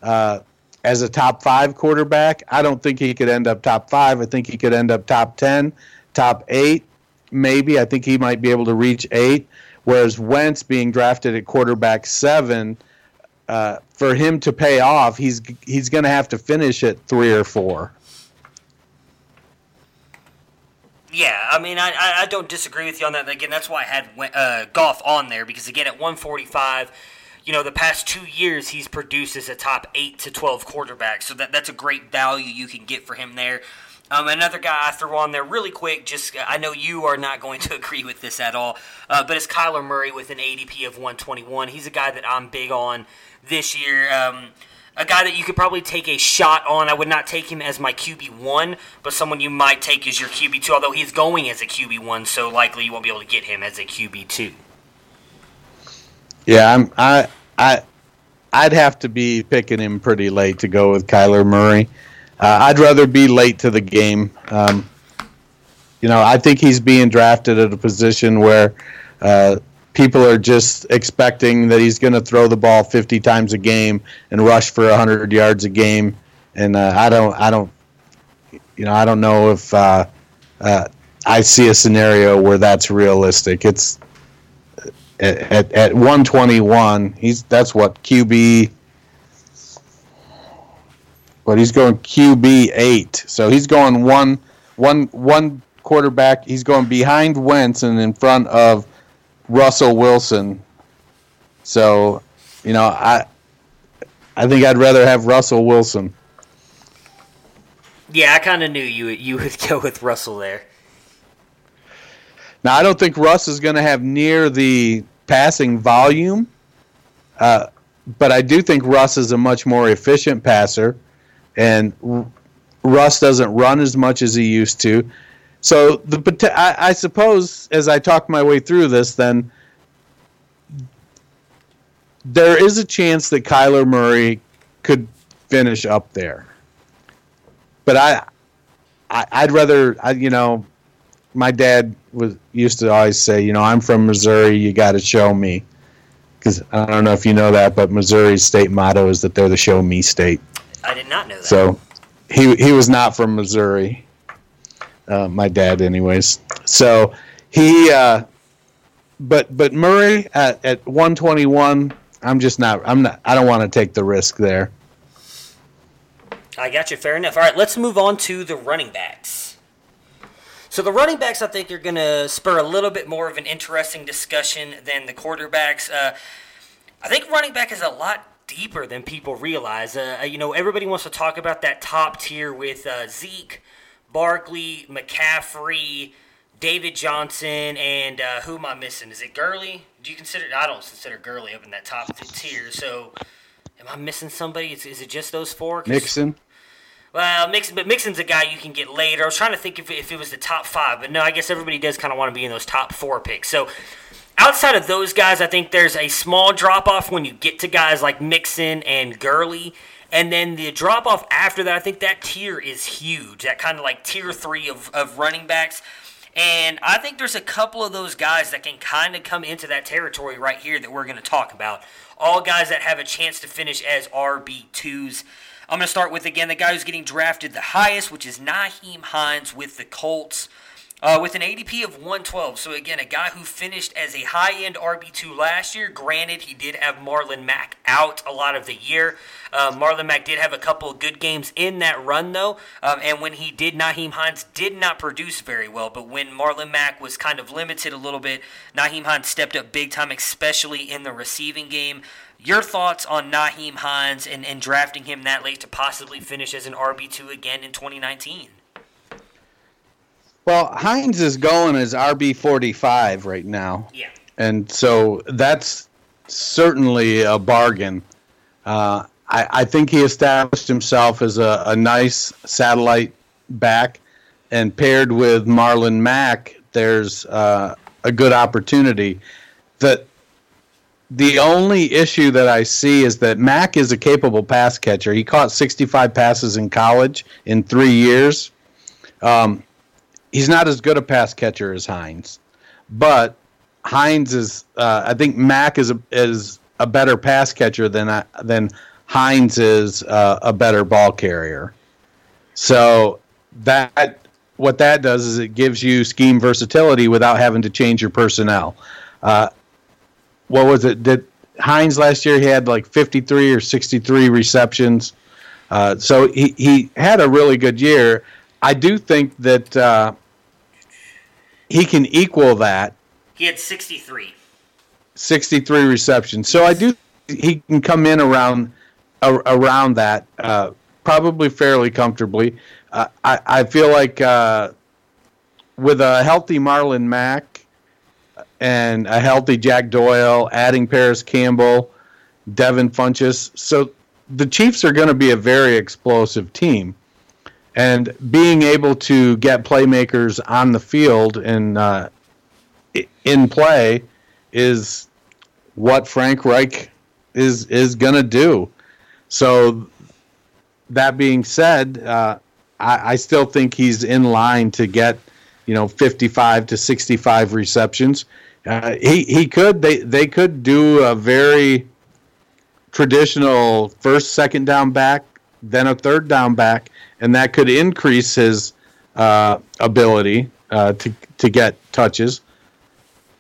uh, as a top five quarterback? I don't think he could end up top five. I think he could end up top 10, top eight, maybe. I think he might be able to reach eight. Whereas Wentz being drafted at quarterback seven, uh, for him to pay off, he's he's going to have to finish at three or four. Yeah, I mean, I, I don't disagree with you on that. Again, that's why I had uh, Goff on there because again, at 145, you know, the past two years he's produced as a top eight to 12 quarterback, so that that's a great value you can get for him there. Um, another guy I threw on there really quick, just I know you are not going to *laughs* agree with this at all, uh, but it's Kyler Murray with an ADP of 121. He's a guy that I'm big on this year. Um, a guy that you could probably take a shot on. I would not take him as my QB one, but someone you might take as your QB two. Although he's going as a QB one, so likely you won't be able to get him as a QB two. Yeah, I'm. I I I'd have to be picking him pretty late to go with Kyler Murray. Uh, I'd rather be late to the game. Um, you know, I think he's being drafted at a position where uh, people are just expecting that he's going to throw the ball 50 times a game and rush for 100 yards a game. And uh, I don't, I don't, you know, I don't know if uh, uh, I see a scenario where that's realistic. It's at, at, at 121. He's that's what QB. But he's going QB eight, so he's going one, one, one quarterback. He's going behind Wentz and in front of Russell Wilson. So, you know, I I think I'd rather have Russell Wilson. Yeah, I kind of knew you you would *laughs* go with Russell there. Now, I don't think Russ is going to have near the passing volume, uh, but I do think Russ is a much more efficient passer, and Russ doesn't run as much as he used to. So the I, I suppose as I talk my way through this, then there is a chance that Kyler Murray could finish up there. But I, I would rather I, you know, my dad was used to always say, you know, I'm from Missouri, you got to show me. Because I don't know if you know that, but Missouri's state motto is that they're the show me state. I did not know that. So he he was not from Missouri uh, my dad, anyways. So he, uh, but but Murray at, at 121, I'm just not. I'm not. I don't want to take the risk there. I got you. Fair enough. All right, let's move on to the running backs. So the running backs, I think, are going to spur a little bit more of an interesting discussion than the quarterbacks. Uh, I think running back is a lot deeper than people realize. Uh, you know, everybody wants to talk about that top tier with uh, Zeke, Barkley, McCaffrey, David Johnson, and uh, who am I missing? Is it Gurley? Do you consider? I don't consider Gurley up in that top tier. So Am I missing somebody? Is, is it just those four? Mixon. Well, Mixon, but Mixon's a guy you can get later. I was trying to think if, if it was the top five, but no, I guess everybody does kind of want to be in those top four picks. So outside of those guys, I think there's a small drop off when you get to guys like Mixon and Gurley. And then the drop off after that, I think that tier is huge. That kind of like tier three of, of running backs. And I think there's a couple of those guys that can kind of come into that territory right here that we're going to talk about. All guys that have a chance to finish as RB2s. I'm going to start with, again, the guy who's getting drafted the highest, which is Nyheim Hines with the Colts. Uh, with an ADP of 112. So, again, a guy who finished as a high end RB2 last year. Granted, he did have Marlon Mack out a lot of the year. Uh, Marlon Mack did have a couple of good games in that run, though. Um, and when he did, Nyheim Hines did not produce very well. But when Marlon Mack was kind of limited a little bit, Nyheim Hines stepped up big time, especially in the receiving game. Your thoughts on Nyheim Hines and, and drafting him that late to possibly finish as an RB2 again in 2019? Well, Hines is going as RB forty five right now. Yeah. And so that's certainly a bargain. Uh, I, I think he established himself as a, a nice satellite back, and paired with Marlon Mack, there's uh, a good opportunity. That the only issue that I see is that Mack is a capable pass catcher. He caught 65 passes in college in three years. Um, he's not as good a pass catcher as Hines, but Hines is. Uh, I think Mack is a, is a better pass catcher than I, than Hines is uh, a better ball carrier. So that what that does is it gives you scheme versatility without having to change your personnel. Uh, what was it? Did Hines last year he had like 53 or 63 receptions. Uh, so he, he had a really good year. I do think that uh, he can equal that He had 63. 63 receptions. So I do he can come in around a, around that uh, probably fairly comfortably. Uh, I I feel like uh, with a healthy Marlon Mack and a healthy Jack Doyle, adding Parris Campbell, Devin Funchess, so the Chiefs are going to be a very explosive team. And being able to get playmakers on the field and uh, in play is what Frank Reich is is going to do. So that being said, uh, I, I still think he's in line to get you know 55 to 65 receptions. Uh, he he could they they could do a very traditional first second down back then a third down back and that could increase his uh, ability uh, to to get touches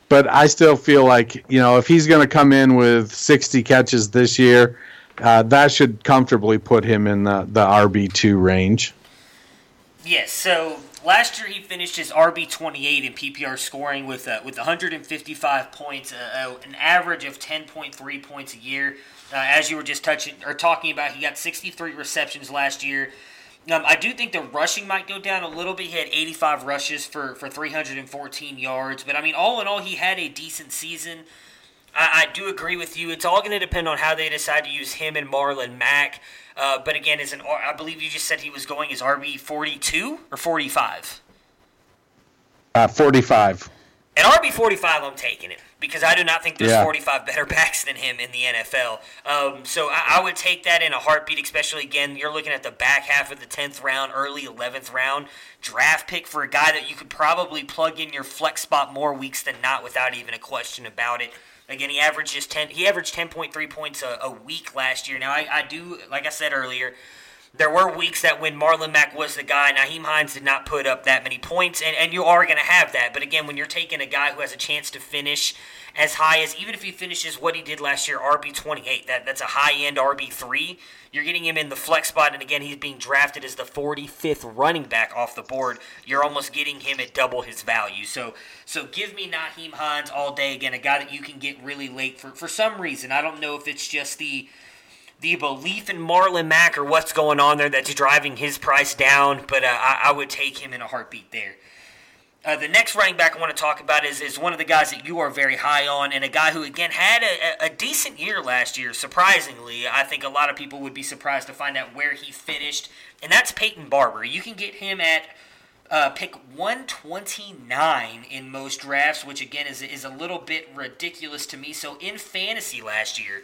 but I still feel like you know if he's going to come in with 60 catches this year, uh, that should comfortably put him in the the RB two range. Yes. So last year he finished his RB 28 in PPR scoring with uh, with 155 points, uh, uh, an average of 10.3 points a year. Uh, as you were just touching or talking about, he got 63 receptions last year. Um, I do think the rushing might go down a little bit. He had 85 rushes for, for 314 yards. But, I mean, all in all, he had a decent season. I, I do agree with you. It's all going to depend on how they decide to use him and Marlon Mack. Uh, but, again, as an, I believe you just said he was going as RB 42 or 45? Uh, 45. At RB 45, I'm taking it because I do not think there's Yeah. 45 better *laughs* backs than him in the NFL. Um, so I, I would take that in a heartbeat, especially again, you're looking at the back half of the 10th round, early 11th round draft pick for a guy that you could probably plug in your flex spot more weeks than not without even a question about it. Again, he averaged just 10. He averaged 10.3 points a, a week last year. Now, I, I do, like I said earlier, there were weeks that when Marlon Mack was the guy, Nyheim Hines did not put up that many points, and, and you are going to have that. But again, when you're taking a guy who has a chance to finish as high as, even if he finishes what he did last year, RB28, that, that's a high end RB3, you're getting him in the flex spot, and again, he's being drafted as the 45th running back off the board. You're almost getting him at double his value. So, so give me Nyheim Hines all day. Again, a guy that you can get really late for, for some reason. I don't know if it's just the the belief in Marlon Mack or what's going on there that's driving his price down, but uh, I, I would take him in a heartbeat there. Uh, the next running back I want to talk about is, is one of the guys that you are very high on, and a guy who, again, had a, a decent year last year, surprisingly. I think a lot of people would be surprised to find out where he finished, and that's Peyton Barber. You can get him at uh, pick 129 in most drafts, which, again, is, is a little bit ridiculous to me. So, in fantasy last year,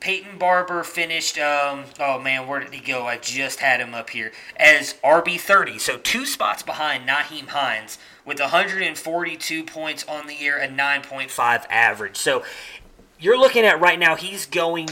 Peyton Barber finished, um, oh man, where did he go? I just had him up here as RB30. So two spots behind Nyheim Hines with 142 points on the year, a 9.5 average. So you're looking at right now, he's going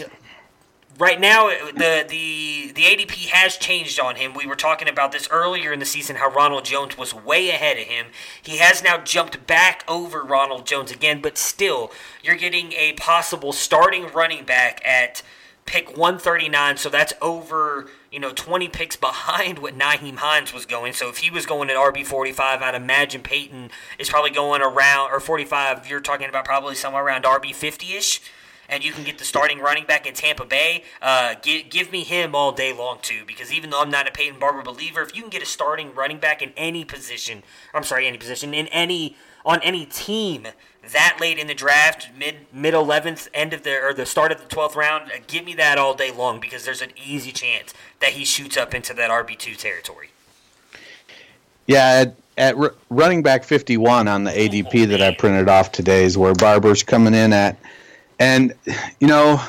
right now the the the ADP has changed on him. We were talking about this earlier in the season how Ronald Jones was way ahead of him. He has now jumped back over Ronald Jones again, but still you're getting a possible starting running back at pick 139, so that's over, you know, 20 picks *laughs* behind what Nyheim Hines was going. So if he was going at RB 45, I'd imagine Peyton is probably going around or 45, you're talking about probably somewhere around RB 50ish and you can get the starting running back in Tampa Bay, uh, give, give me him all day long too. Because even though I'm not a Peyton Barber believer, if you can get a starting running back in any position, I'm sorry, any position in any on any team that late in the draft, mid mid eleventh, end of the or the start of the twelfth round, uh, give me that all day long because there's an easy chance that he shoots up into that RB two territory. Yeah, at, at running back 51 on the ADP that I printed off today is where Barber's coming in at. And, you know,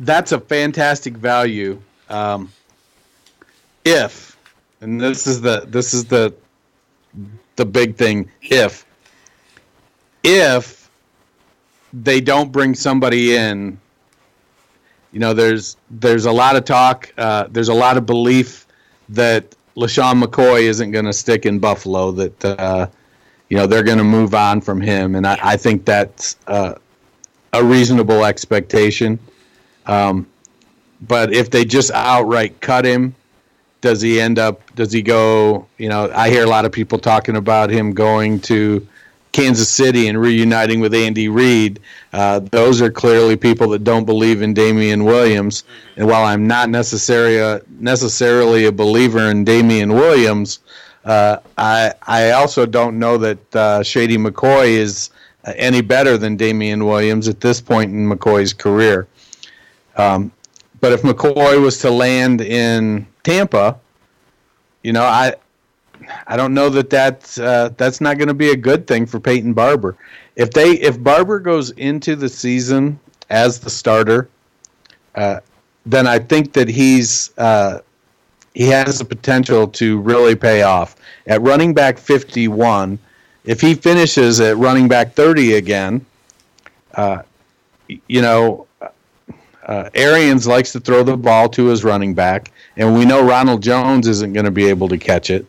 that's a fantastic value. Um, if, and this is the, this is the, the big thing, if, if they don't bring somebody in, you know, there's, there's a lot of talk, uh, there's a lot of belief that LeSean McCoy isn't going to stick in Buffalo, that, uh, you know, they're going to move on from him. And I, I think that's, uh, a reasonable expectation. Um, but if they just outright cut him, does he end up? Does he go? You know, I hear a lot of people talking about him going to Kansas City and reuniting with Andy Reid. Uh, those are clearly people that don't believe in Damien Williams. And while I'm not necessarily a, necessarily a believer in Damien Williams, uh, I I also don't know that uh, Shady McCoy is uh, any better than Damien Williams at this point in McCoy's career. Um, but if McCoy was to land in Tampa, you know, I I don't know that that's uh, that's not going to be a good thing for Peyton Barber. If they if Barber goes into the season as the starter, uh, then I think that he's uh, he has the potential to really pay off. At running back 51, if he finishes at running back 30 again, uh, you know, uh, Arians likes to throw the ball to his running back, and we know Ronald Jones isn't going to be able to catch it.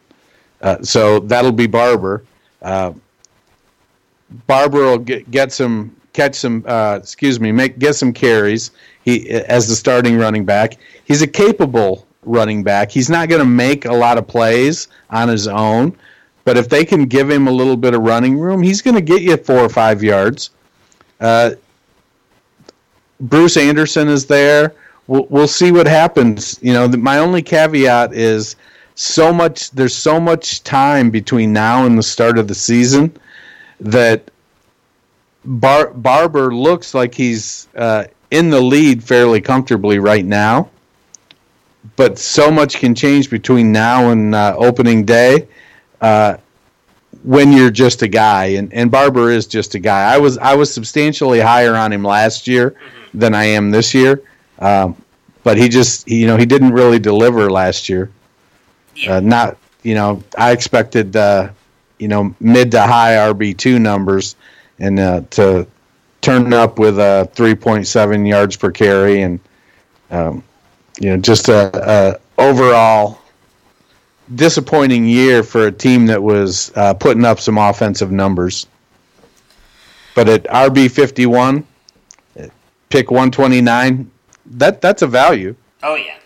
Uh, so that'll be Barber. Uh, Barber will get, get some catch some uh, excuse me make get some carries. He as the starting running back. He's a capable running back. He's not going to make a lot of plays on his own, but if they can give him a little bit of running room, he's going to get you four or five yards. Uh, Bruce Anderson is there. We'll, we'll see what happens. You know, the, my only caveat is so much. There's so much time between now and the start of the season that Bar- Barber looks like he's uh, in the lead fairly comfortably right now. But so much can change between now and uh, opening day. Uh, when you're just a guy, and, and Barber is just a guy. I was I was substantially higher on him last year mm-hmm. than I am this year, um, but he just you know he didn't really deliver last year. Uh, not you know I expected uh, you know mid to high RB two numbers, and uh, to turn up with a three point seven yards per carry, and um, you know just a, a overall disappointing year for a team that was uh, putting up some offensive numbers. But at RB fifty one, pick one twenty nine, that that's a value. Oh yeah.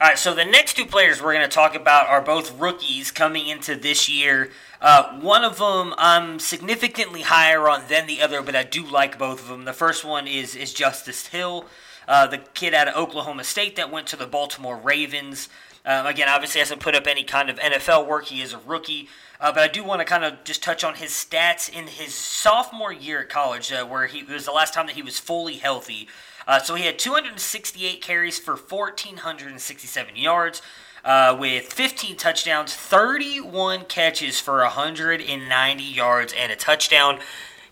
All right, so the next two players we're going to talk about are both rookies coming into this year. Uh, one of them I'm significantly higher on than the other, but I do like both of them. The first one is is Justice Hill, uh, the kid out of Oklahoma State that went to the Baltimore Ravens. Um, again, obviously hasn't put up any kind of NFL work. He is a rookie. Uh, but I do want to kind of just touch on his stats in his sophomore year at college, uh, where he it was the last time that he was fully healthy. Uh, so he had 268 carries for 1,467 yards. Uh, with 15 touchdowns, 31 catches for 190 yards and a touchdown.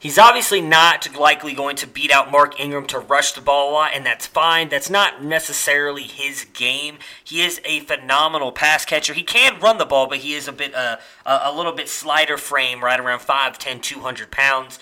He's obviously not likely going to beat out Mark Ingram to rush the ball a lot, and that's fine. That's not necessarily his game. He is a phenomenal pass catcher. He can run the ball, but he is a bit uh, a little bit slider frame, right around 5'10", 200 pounds.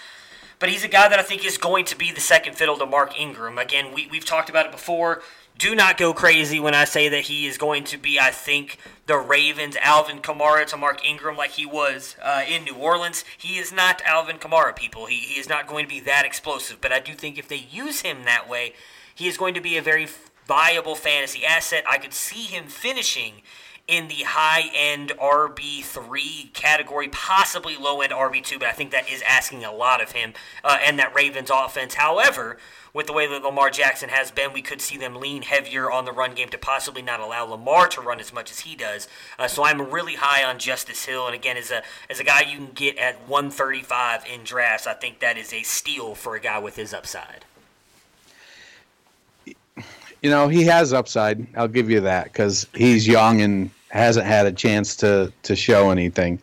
But he's a guy that I think is going to be the second fiddle to Mark Ingram. Again, we, we've talked about it before do not go crazy when I say that he is going to be, I think, the Ravens' Alvin Kamara to Mark Ingram like he was uh, in New Orleans. He is not Alvin Kamara, people. He, he is not going to be that explosive. But I do think if they use him that way, he is going to be a very viable fantasy asset. I could see him finishing in the high end RB3 category, possibly low end RB2, but I think that is asking a lot of him uh, and that Ravens offense. However, with the way that Lamar Jackson has been, we could see them lean heavier on the run game to possibly not allow Lamar to run as much as he does. Uh, so I'm really high on Justice Hill, and again, as a as a guy you can get at 135 in drafts, I think that is a steal for a guy with his upside. You know, he has upside. I'll give you that because he's young and hasn't had a chance to to show anything.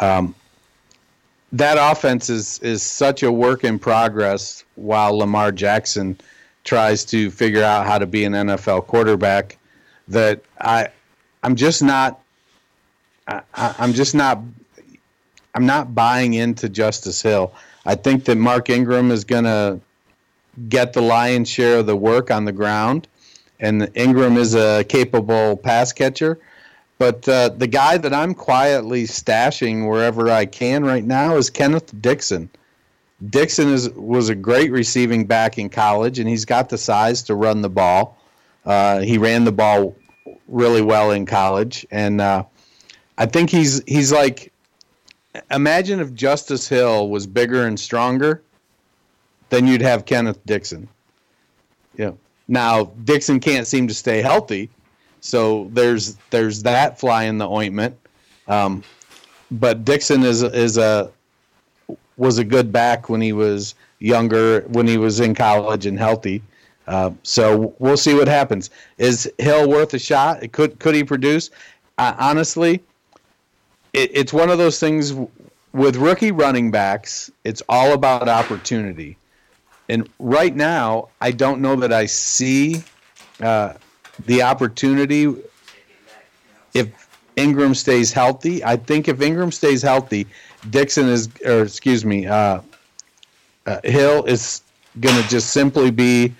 Um, that offense is is such a work in progress while Lamar Jackson tries to figure out how to be an NFL quarterback that I I'm just not I, I'm just not I'm not buying into Justice Hill. I think that Mark Ingram is going to get the lion's share of the work on the ground, and Ingram is a capable pass catcher. But uh, the guy that I'm quietly stashing wherever I can right now is Kenneth Dixon. Dixon is was a great receiving back in college, and he's got the size to run the ball. Uh, he ran the ball really well in college, and uh, I think he's he's like. Imagine if Justice Hill was bigger and stronger, then you'd have Kenneth Dixon. Yeah. Now Dixon can't seem to stay healthy, so there's there's that fly in the ointment. Um, but Dixon is is a was a good back when he was younger, when he was in college and healthy. Uh, so we'll see what happens. Is Hill worth a shot? Could could he produce? Uh, honestly, it, it's one of those things with rookie running backs. It's all about opportunity, and right now, I don't know that I see uh, the opportunity if Ingram stays healthy. I think if Ingram stays healthy, Dixon is, or excuse me, uh, uh, Hill is going to just simply be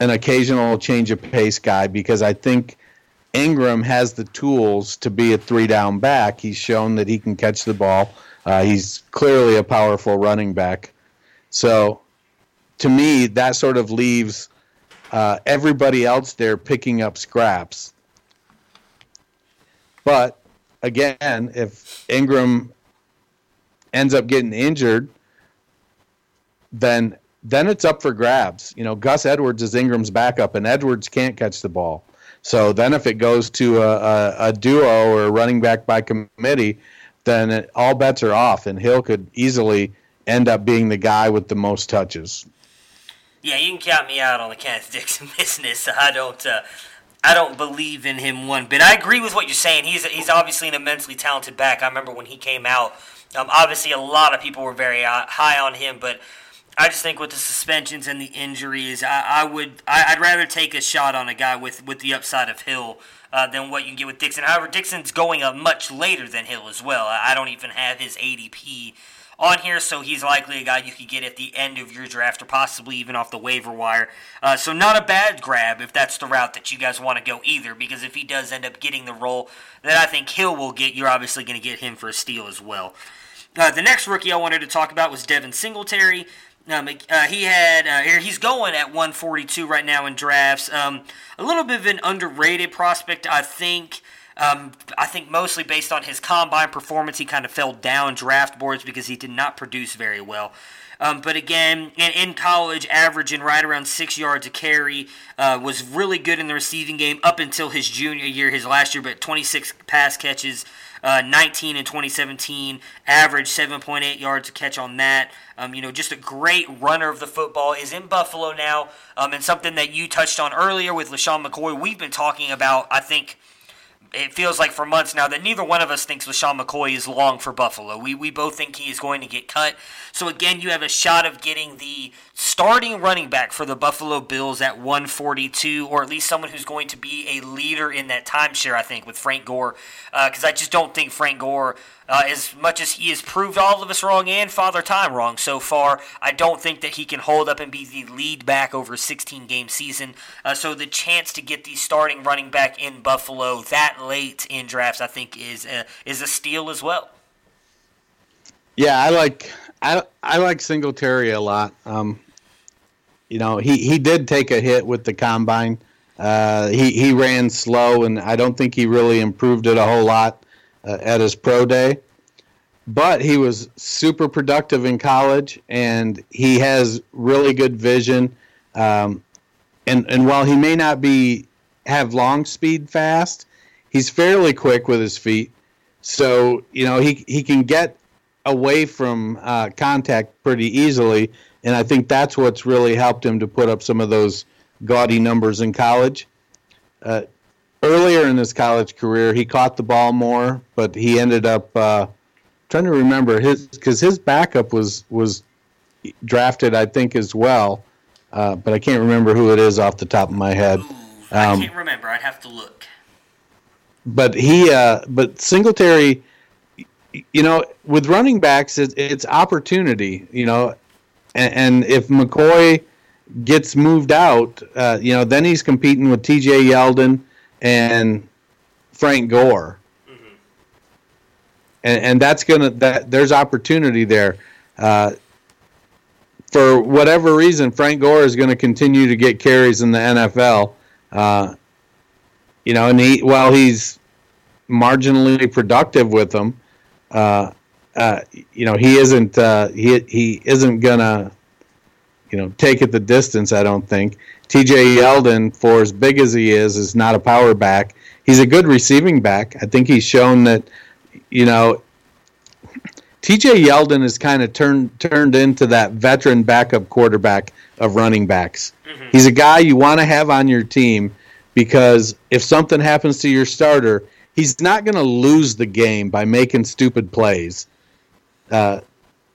an occasional change of pace guy because I think Ingram has the tools to be a three down back. He's shown that he can catch the ball. Uh, he's clearly a powerful running back. So, to me, that sort of leaves uh, everybody else there picking up scraps. But again, if Ingram ends up getting injured, then then it's up for grabs. You know, Gus Edwards is Ingram's backup, and Edwards can't catch the ball. So then, if it goes to a, a, a duo or a running back by committee, then it, all bets are off, and Hill could easily end up being the guy with the most touches. Yeah, you can count me out on the Kenneth Dixon *laughs* business. I don't, uh, I don't believe in him one bit. I agree with what you're saying. He's he's obviously an immensely talented back. I remember when he came out. Um, obviously, a lot of people were very uh, high on him, but I just think with the suspensions and the injuries, I, I would I, would rather take a shot on a guy with, with the upside of Hill uh, than what you can get with Dixon. However, Dixon's going up much later than Hill as well. I don't even have his ADP on here, so he's likely a guy you could get at the end of your draft or possibly even off the waiver wire. Uh, so not a bad grab if that's the route that you guys want to go either, because if he does end up getting the role that I think Hill will get, you're obviously going to get him for a steal as well. Uh, the next rookie I wanted to talk about was Devin Singletary. Um, uh, he had uh, he's going at 142 right now in drafts. Um, a little bit of an underrated prospect, I think. Um, I think mostly based on his combine performance, he kind of fell down draft boards because he did not produce very well. Um, but again, in, in, college, averaging right around six yards a carry, uh, was really good in the receiving game up until his junior year, his last year, but 26 pass catches. Uh, 19 in 2017, average 7.8 yards a catch on that. Um, you know, just a great runner of the football. Is in Buffalo now, um, and something that you touched on earlier with LeSean McCoy. We've been talking about, I think, it feels like for months now that neither one of us thinks LeSean McCoy is long for Buffalo. We, we both think he is going to get cut. So, again, you have a shot of getting the starting running back for the Buffalo Bills at 142, or at least someone who's going to be a leader in that timeshare, I think, with Frank Gore. Because uh, I just don't think Frank Gore uh, as much as he has proved all of us wrong and Father Time wrong so far, I don't think that he can hold up and be the lead back over a 16 game season. Uh, so the chance to get the starting running back in Buffalo that late in drafts, I think, is a, is a steal as well. Yeah, I like I I like Singletary a lot. Um, you know, he, he did take a hit with the combine. Uh, he he ran slow, and I don't think he really improved it a whole lot uh, at his pro day. But he was super productive in college, and he has really good vision. Um, and and while he may not be have long speed fast, he's fairly quick with his feet. So you know he he can get away from uh, contact pretty easily, and I think that's what's really helped him to put up some of those gaudy numbers in college. Uh, earlier in his college career, he caught the ball more, but he ended up uh, trying to remember his because his backup was was drafted, I think, as well. Uh, but I can't remember who it is off the top of my head. Ooh, I um, can't remember. I'd have to look. But he, uh, but Singletary, you know, with running backs, it's, it's opportunity. You know, and, and if McCoy gets moved out, uh, you know, then he's competing with T.J. Yeldon and Frank Gore. Mm-hmm. And, and that's gonna that there's opportunity there. Uh, for whatever reason, Frank Gore is going to continue to get carries in the NFL. Uh, you know, and he while he's marginally productive with them, uh, uh, you know, he isn't uh, he he isn't gonna you know take it the distance. I don't think. TJ Yeldon, for as big as he is, is not a power back. He's a good receiving back. I think he's shown that, you know, TJ Yeldon has kind of turned turned into that veteran backup quarterback of running backs. Mm-hmm. He's a guy you want to have on your team because if something happens to your starter, he's not going to lose the game by making stupid plays. Uh,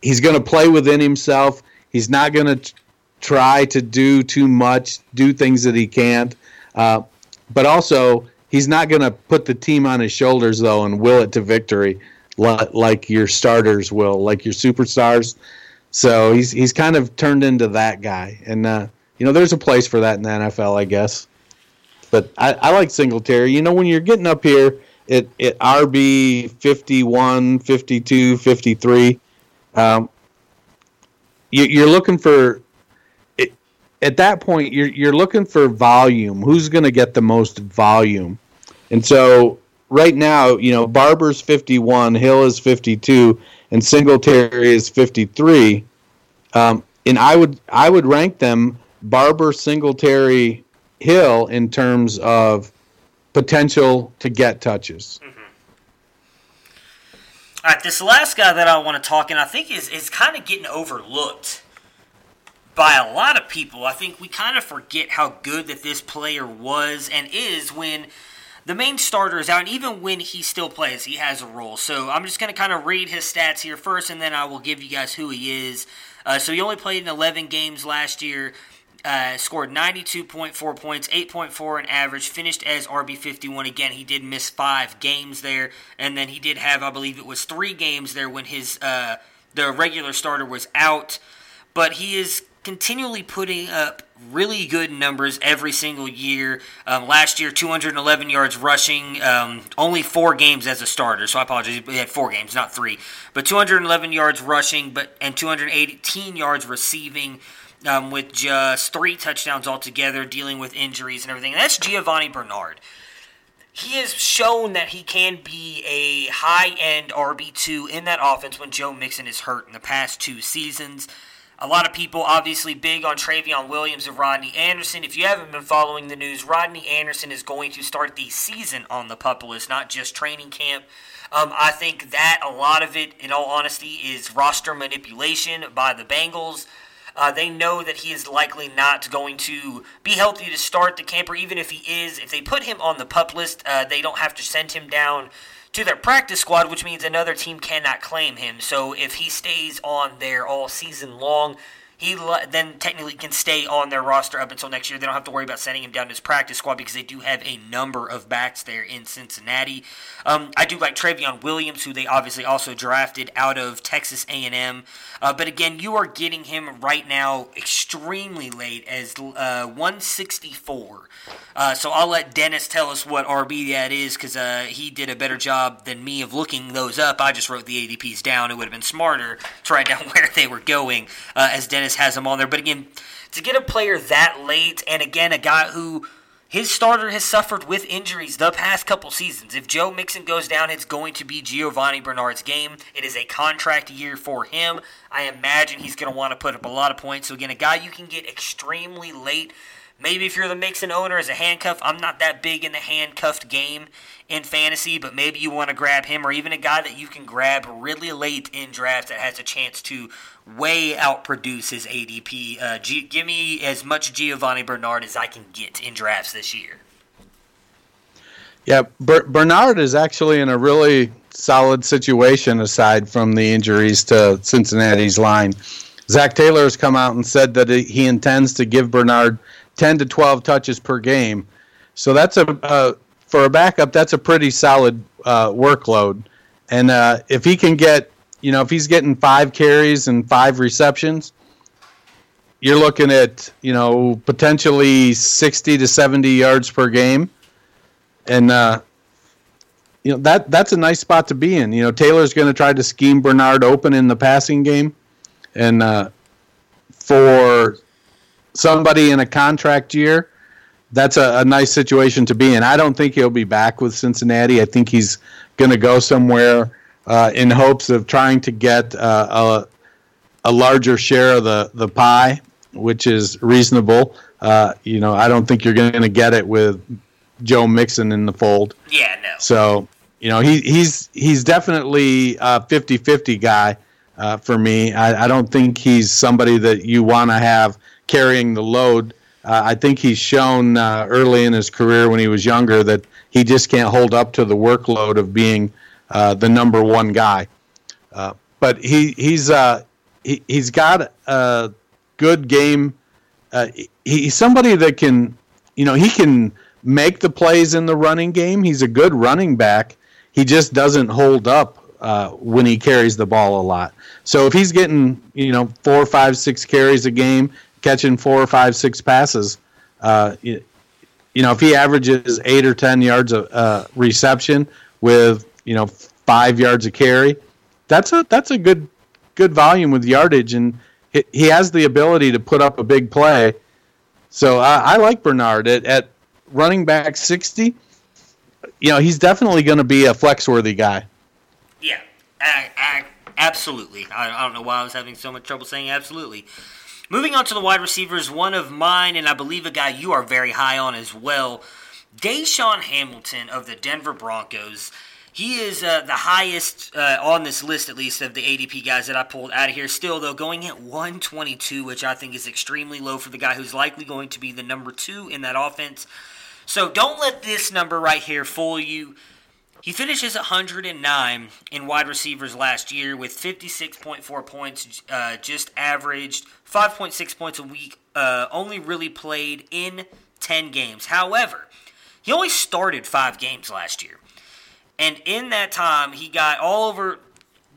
he's going to play within himself. He's not going to try to do too much, do things that he can't. Uh, but also, he's not going to put the team on his shoulders though and will it to victory like your starters will, like your superstars. So he's he's kind of turned into that guy, and uh, you know, there's a place for that in the NFL, I guess. But I, I like Singletary. You know, when you're getting up here at, at RB 51, 52, 53, um, you, you're looking for at that point you're you're looking for volume. Who's going to get the most volume? And so right now, you know, Barber's 51, Hill is 52, and Singletary is 53. Um, and I would I would rank them Barber, Singletary, Hill in terms of potential to get touches. Mm-hmm. All right, this last guy that I want to talk, and I think is is kind of getting overlooked by a lot of people. I think we kind of forget how good that this player was and is when the main starter is out, and even when he still plays, he has a role. So I'm just going to kind of read his stats here first, and then I will give you guys who he is. Uh, so he only played in 11 games last year. Uh, scored 92.4 points, 8.4 in average, finished as RB51. Again, he did miss five games there, and then he did have, I believe it was three games there when his uh, the regular starter was out. But he is continually putting up really good numbers every single year. Um, last year, 211 yards rushing, um, only four games as a starter. So I apologize, he had four games, not three, but 211 yards rushing, but and 218 yards receiving. Um, with just three touchdowns altogether, dealing with injuries and everything. And that's Giovanni Bernard. he has shown that he can be a high end RB2 in that offense when Joe Mixon is hurt in the past two seasons. A lot of people obviously big on Trayveon Williams and Rodney Anderson. If you haven't been following the news, Rodney Anderson is going to start the season on the pup list, not just training camp. Um, I think that a lot of it, in all honesty, is roster manipulation by the Bengals. Uh, they know that he is likely not going to be healthy to start the camp, or even if he is, if they put him on the pup list, uh, they don't have to send him down to their practice squad, which means another team cannot claim him. So if he stays on there all season long, he then technically can stay on their roster up until next year. They don't have to worry about sending him down to his practice squad because they do have a number of backs there in Cincinnati. Um, I do like Trayveon Williams, who they obviously also drafted out of Texas A&M. Uh, but again, you are getting him right now extremely late as uh, 164. Uh, so I'll let Dennis tell us what RB that is because uh, he did a better job than me of looking those up. I just wrote the ADPs down. It would have been smarter to write down *laughs* where they were going uh, as Dennis has them on there. But again, to get a player that late and again a guy who his starter has suffered with injuries the past couple seasons. If Joe Mixon goes down, it's going to be Giovanni Bernard's game. It is a contract year for him. I imagine he's going to want to put up a lot of points. So, again, a guy you can get extremely late Maybe if you're the Mixon owner as a handcuff, I'm not that big in the handcuffed game in fantasy, but maybe you want to grab him or even a guy that you can grab really late in drafts that has a chance to way outproduce his ADP. Uh, G- give me as much Giovanni Bernard as I can get in drafts this year. Yeah, Ber- Bernard is actually in a really solid situation aside from the injuries to Cincinnati's line. Zac Taylor has come out and said that he intends to give Bernard 10 to 12 touches per game. So that's a uh, for a backup. That's a pretty solid uh, workload. And uh, if he can get, you know, if he's getting five carries and five receptions, you're looking at, you know, potentially 60 to 70 yards per game. And uh, you know that that's a nice spot to be in. You know, Taylor's going to try to scheme Bernard open in the passing game, and uh, for somebody in a contract year, that's a, a, nice situation to be in. I don't think he'll be back with Cincinnati. I think he's going to go somewhere uh, in hopes of trying to get uh, a, a larger share of the, the pie, which is reasonable. Uh, you know, I don't think you're going to get it with Joe Mixon in the fold. Yeah, no. So, you know, he, he's he's definitely a 50-50 guy uh, for me. I, I don't think he's somebody that you want to have – carrying the load. Uh, I think he's shown uh, early in his career when he was younger that he just can't hold up to the workload of being uh, the number one guy. Uh, but he he's uh, he, he's got a good game. Uh, he's somebody that can, you know, he can make the plays in the running game. He's a good running back. He just doesn't hold up when he carries the ball a lot. So if he's getting, you know, four, five, six carries a game, catching four or five, six passes. Uh, you, you, know, if he averages eight or ten yards of uh, reception with you know five yards of carry, that's a that's a good good volume with yardage, and he, he has the ability to put up a big play. So I, I like Bernard at, at running back sixty. You know, he's definitely going to be a flex worthy guy. Yeah, I, I, absolutely. I, I don't know why I was having so much trouble saying absolutely. Moving on to the wide receivers, one of mine, and I believe a guy you are very high on as well, DaeSean Hamilton of the Denver Broncos. He is uh, the highest uh, on this list, at least, of the ADP guys that I pulled out of here. Still, though, going at 122, which I think is extremely low for the guy who's likely going to be the number two in that offense. So don't let this number right here fool you. He finishes 109 in wide receivers last year with 56.4 points, uh, just averaged 5.6 points a week, uh, only really played in 10 games. However, he only started five games last year. And in that time, he got all over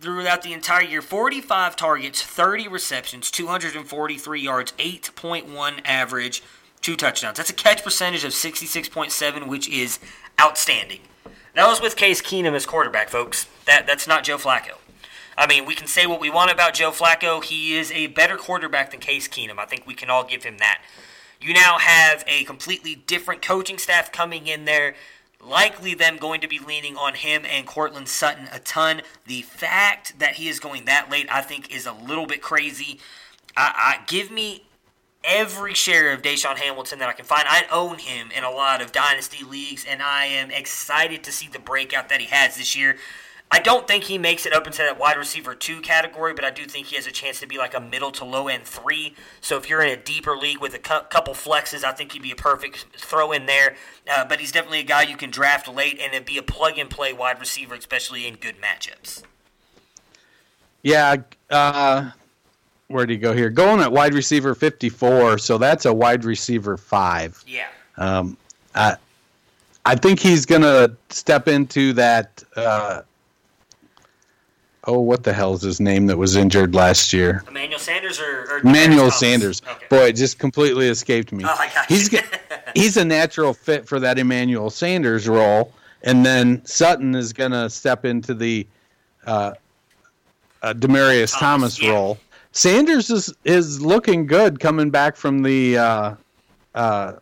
throughout the entire year 45 targets, 30 receptions, 243 yards, 8.1 average, two touchdowns. That's a catch percentage of 66.7, which is outstanding. That was with Case Keenum as quarterback, folks. That that's not Joe Flacco. I mean, we can say what we want about Joe Flacco. He is a better quarterback than Case Keenum. I think we can all give him that. You now have a completely different coaching staff coming in there. Likely them going to be leaning on him and Courtland Sutton a ton. The fact that he is going that late, I think, is a little bit crazy. I, I give me every share of DaeSean Hamilton that I can find. I own him in a lot of dynasty leagues, and I am excited to see the breakout that he has this year. I don't think he makes it up into that wide receiver two category, but I do think he has a chance to be like a middle to low end three. So if you're in a deeper league with a cu- couple flexes, I think he'd be a perfect throw in there. Uh, but he's definitely a guy you can draft late and then be a plug and play wide receiver, especially in good matchups. Yeah, uh, where do you go here? Going at wide receiver 54, so that's a wide receiver five. Yeah. Um, I, I think he's going to step into that. Uh, oh, what the hell is his name that was injured last year? Emmanuel Sanders or, or Emmanuel Sanders. Okay. Boy, it just completely escaped me. Oh, he's he's a natural fit for that Emmanuel Sanders role, and then Sutton is going to step into the uh, uh, Demaryius Thomas, Thomas yeah. role. Sanders is is looking good coming back from the uh, uh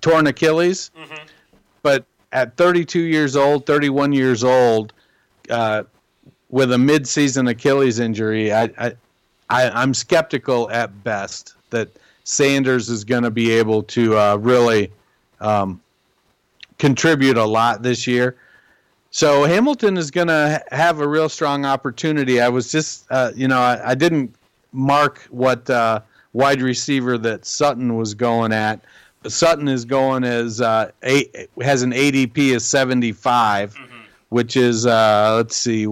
torn Achilles, mm-hmm. but at 32 years old, 31 years old, uh, with a mid-season Achilles injury, I, I, I am skeptical at best that Sanders is going to be able to uh, really um, contribute a lot this year. So Hamilton is going to have a real strong opportunity. I was just, uh, you know, I, I, didn't mark what uh, wide receiver that Sutton was going at. Sutton is going as uh, eight, has an ADP of 75, mm-hmm. which is uh, let's see,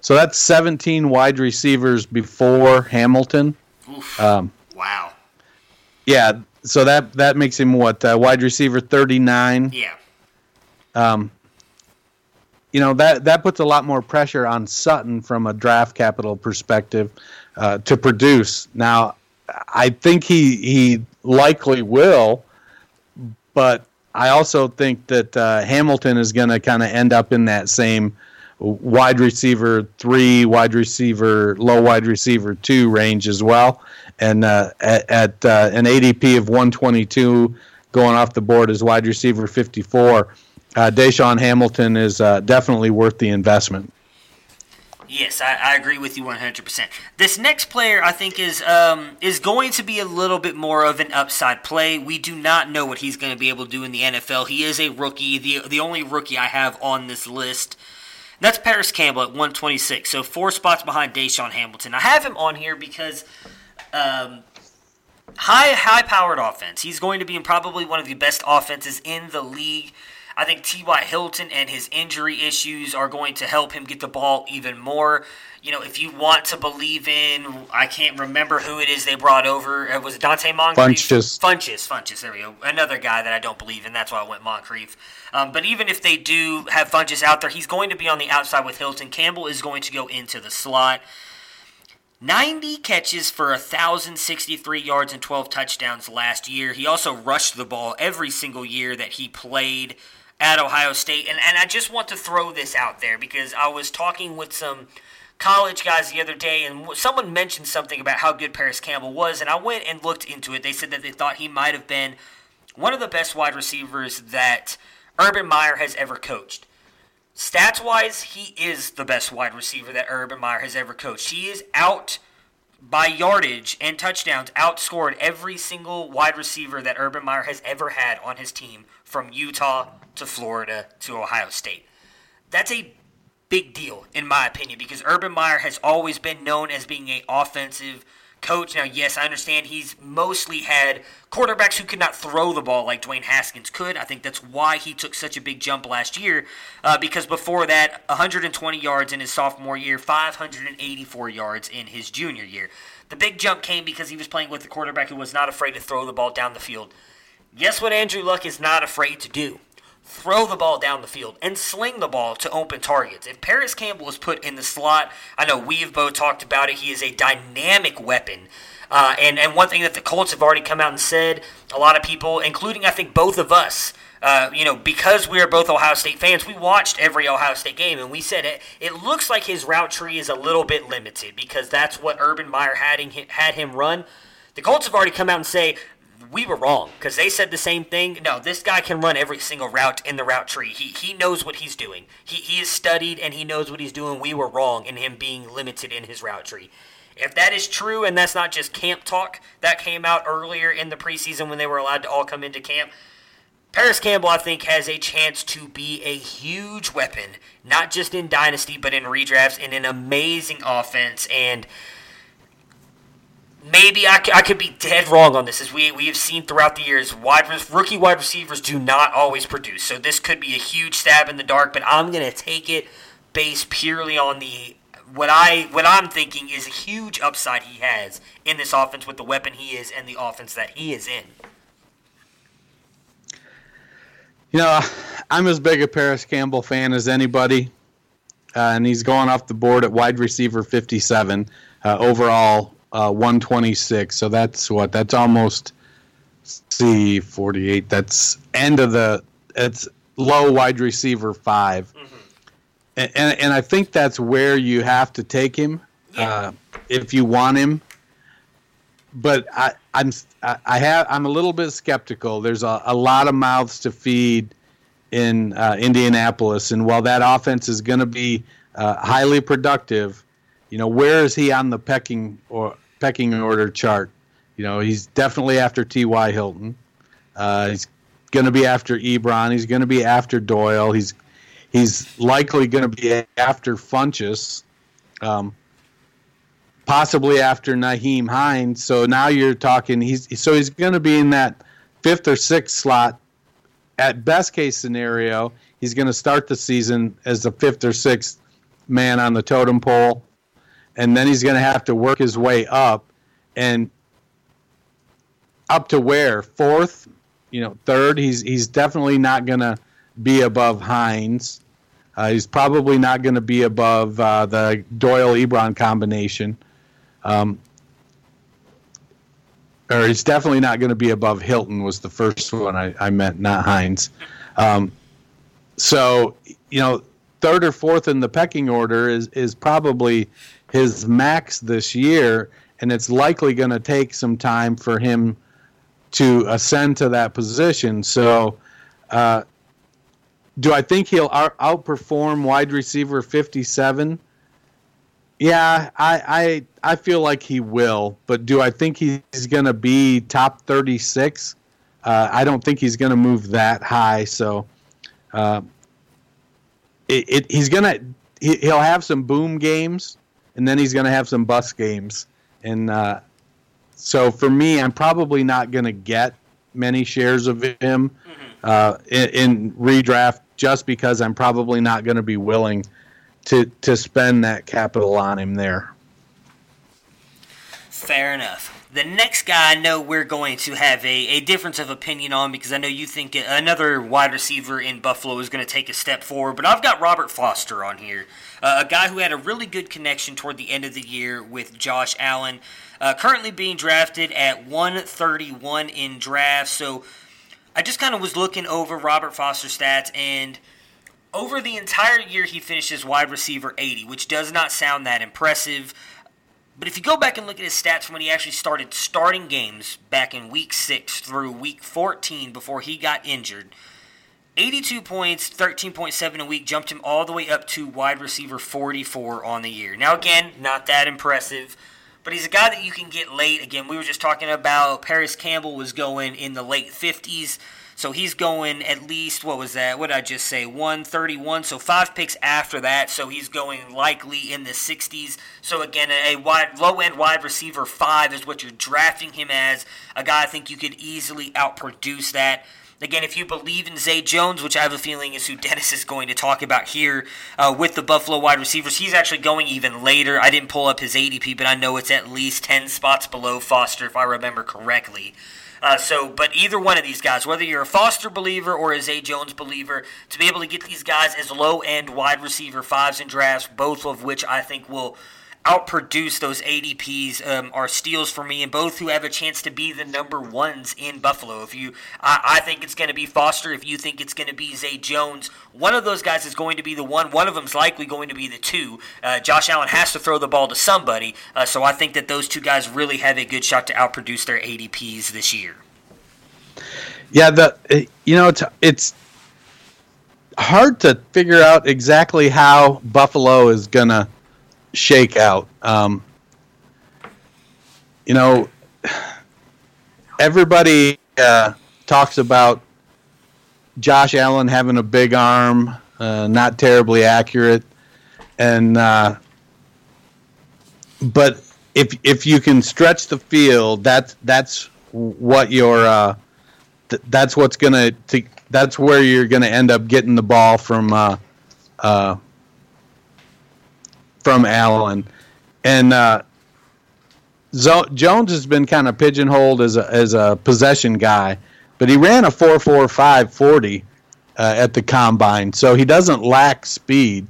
so that's 17 wide receivers before Hamilton. Um, wow. Yeah, so that that makes him what uh, wide receiver 39. Yeah. Um, you know that that puts a lot more pressure on Sutton from a draft capital perspective uh, to produce. Now, I think he he likely will, but I also think that uh, Hamilton is going to kind of end up in that same wide receiver three, wide receiver, low wide receiver two range as well. And uh, at, at uh, an ADP of 122, going off the board as wide receiver 54 uh, DaeSean Hamilton is uh, definitely worth the investment. Yes, I, I, agree with you 100%. This next player, I think, is um, is going to be a little bit more of an upside play. We do not know what he's going to be able to do in the NFL. He is a rookie, the, the only rookie I have on this list. That's Parris Campbell at 126, so four spots behind DaeSean Hamilton. I have him on here because um, high high powered offense. He's going to be in probably one of the best offenses in the league. I think T.Y. Hilton and his injury issues are going to help him get the ball even more. You know, if you want to believe in, I can't remember who it is they brought over. It was Donte Moncrief. Funchess. Funchess. Funchess. There we go. Another guy that I don't believe in. That's why I went Moncrief. Um, but even if they do have Funchess out there, he's going to be on the outside with Hilton. Campbell is going to go into the slot. 90 catches for 1,063 yards and 12 touchdowns last year. He also rushed the ball every single year that he played at Ohio State. And, and I just want to throw this out there because I was talking with some college guys the other day, and someone mentioned something about how good Parris Campbell was, and I went and looked into it. They said that they thought he might have been one of the best wide receivers that Urban Meyer has ever coached. Stats wise, he is the best wide receiver that Urban Meyer has ever coached. He is out by yardage and touchdowns, outscored every single wide receiver that Urban Meyer has ever had on his team from Utah to Florida to Ohio State. That's a big deal, in my opinion, because Urban Meyer has always been known as being an offensive coach. Now, yes, I understand he's mostly had quarterbacks who could not throw the ball like Dwayne Haskins could. I think that's why he took such a big jump last year, uh, because before that, 120 yards in his sophomore year, 584 yards in his junior year. The big jump came because he was playing with a quarterback who was not afraid to throw the ball down the field. Guess what Andrew Luck is not afraid to do? Throw the ball down the field and sling the ball to open targets. If Parris Campbell is put in the slot, I know we've both talked about it. He is a dynamic weapon. Uh, and, and one thing that the Colts have already come out and said, a lot of people, including I think both of us, uh, you know, because we are both Ohio State fans, we watched every Ohio State game, and we said it. It looks like his route tree is a little bit limited because that's what Urban Meyer had him, had him run. The Colts have already come out and say we were wrong because they said the same thing. No, this guy can run every single route in the route tree. He he knows what he's doing. He he is studied and he knows what he's doing. We were wrong in him being limited in his route tree. If that is true, and that's not just camp talk, that came out earlier in the preseason when they were allowed to all come into camp. Parris Campbell, I think, has a chance to be a huge weapon, not just in Dynasty, but in redrafts, and an amazing offense. And maybe I, I could be dead wrong on this, as we, we have seen throughout the years, wide rookie wide receivers do not always produce. So this could be a huge stab in the dark, but I'm going to take it based purely on the what I what I'm thinking is a huge upside he has in this offense with the weapon he is and the offense that he is in. You know, I'm as big a Parris Campbell fan as anybody, uh, and he's going off the board at wide receiver 57, uh, overall uh, 126. So that's what that's almost C 48. That's end of the it's low wide receiver 5 mm-hmm. and, and, and I think that's where you have to take him yeah. uh, if you want him. But I, I'm I have I'm a little bit skeptical. There's a, a lot of mouths to feed in uh, Indianapolis, and while that offense is going to be uh, highly productive, you know where is he on the pecking or pecking order chart? You know he's definitely after T.Y. Hilton. Uh, he's going to be after Ebron. He's going to be after Doyle. He's he's likely going to be after Funchess. Um, possibly after Nyheim Hines. So now you're talking he's so he's going to be in that fifth or sixth slot. At best case scenario, he's going to start the season as the fifth or sixth man on the totem pole, and then he's going to have to work his way up, and up to where fourth, you know, third. He's he's definitely not going to be above Hines. Uh, he's probably not going to be above uh, the Doyle Ebron combination. Um, or he's definitely not going to be above Hilton was the first one I, I meant, not Hines. Um, so you know, third or fourth in the pecking order is is probably his max this year, and it's likely going to take some time for him to ascend to that position. So, uh, do I think he'll out- outperform wide receiver fifty seven? Yeah, I, I I feel like he will, but do I think he's going to be top 36? Uh, I don't think he's going to move that high. So, uh, it, it, he's going to he, he'll have some boom games, and then he's going to have some bus games, and uh, so for me, I'm probably not going to get many shares of him mm-hmm. Uh, in, in redraft just because I'm probably not going to be willing to to spend that capital on him there. Fair enough. The next guy I know we're going to have a, a difference of opinion on because I know you think another wide receiver in Buffalo is going to take a step forward, but I've got Robert Foster on here, uh, a guy who had a really good connection toward the end of the year with Josh Allen, uh, currently being drafted at 131 in draft. So I just kind of was looking over Robert Foster's stats and – over the entire year, he finishes wide receiver 80, which does not sound that impressive. But if you go back and look at his stats from when he actually started starting games back in week 6 through week 14 before he got injured, 82 points, 13.7 a week jumped him all the way up to wide receiver 44 on the year. Now, again, not that impressive, but he's a guy that you can get late. Again, we were just talking about Parris Campbell was going in the late 50s. So he's going at least, what was that? What did I just say? 131. So five picks after that. So he's going likely in the 60s. So again, a wide, low end wide receiver five is what you're drafting him as. A guy I think you could easily outproduce that. Again, if you believe in Zay Jones, which I have a feeling is who Dennis is going to talk about here uh, with the Buffalo wide receivers, he's actually going even later. I didn't pull up his ADP, but I know it's at least 10 spots below Foster, if I remember correctly. Uh, so, but either one of these guys, whether you're a Foster believer or a Zay Jones believer, to be able to get these guys as low end wide receiver fives in drafts, both of which I think will outproduce those ADPs um, are steals for me, and both who have a chance to be the number ones in Buffalo. If you, I, I think it's going to be Foster. If you think it's going to be Zay Jones, one of those guys is going to be the one. One of them is likely going to be the two. Uh, Josh Allen has to throw the ball to somebody, uh, so I think that those two guys really have a good shot to outproduce their ADPs this year. Yeah, the you know it's it's hard to figure out exactly how Buffalo is gonna shake out. Um, you know, everybody uh, talks about Josh Allen having a big arm, uh, not terribly accurate, and uh, but if if you can stretch the field, that's that's what your uh, th- that's what's gonna to, that's where you're gonna end up getting the ball from uh, uh, from Allen, and uh, Zo- Jones has been kind of pigeonholed as a as a possession guy, but he ran a four four five forty uh, at the combine, so he doesn't lack speed.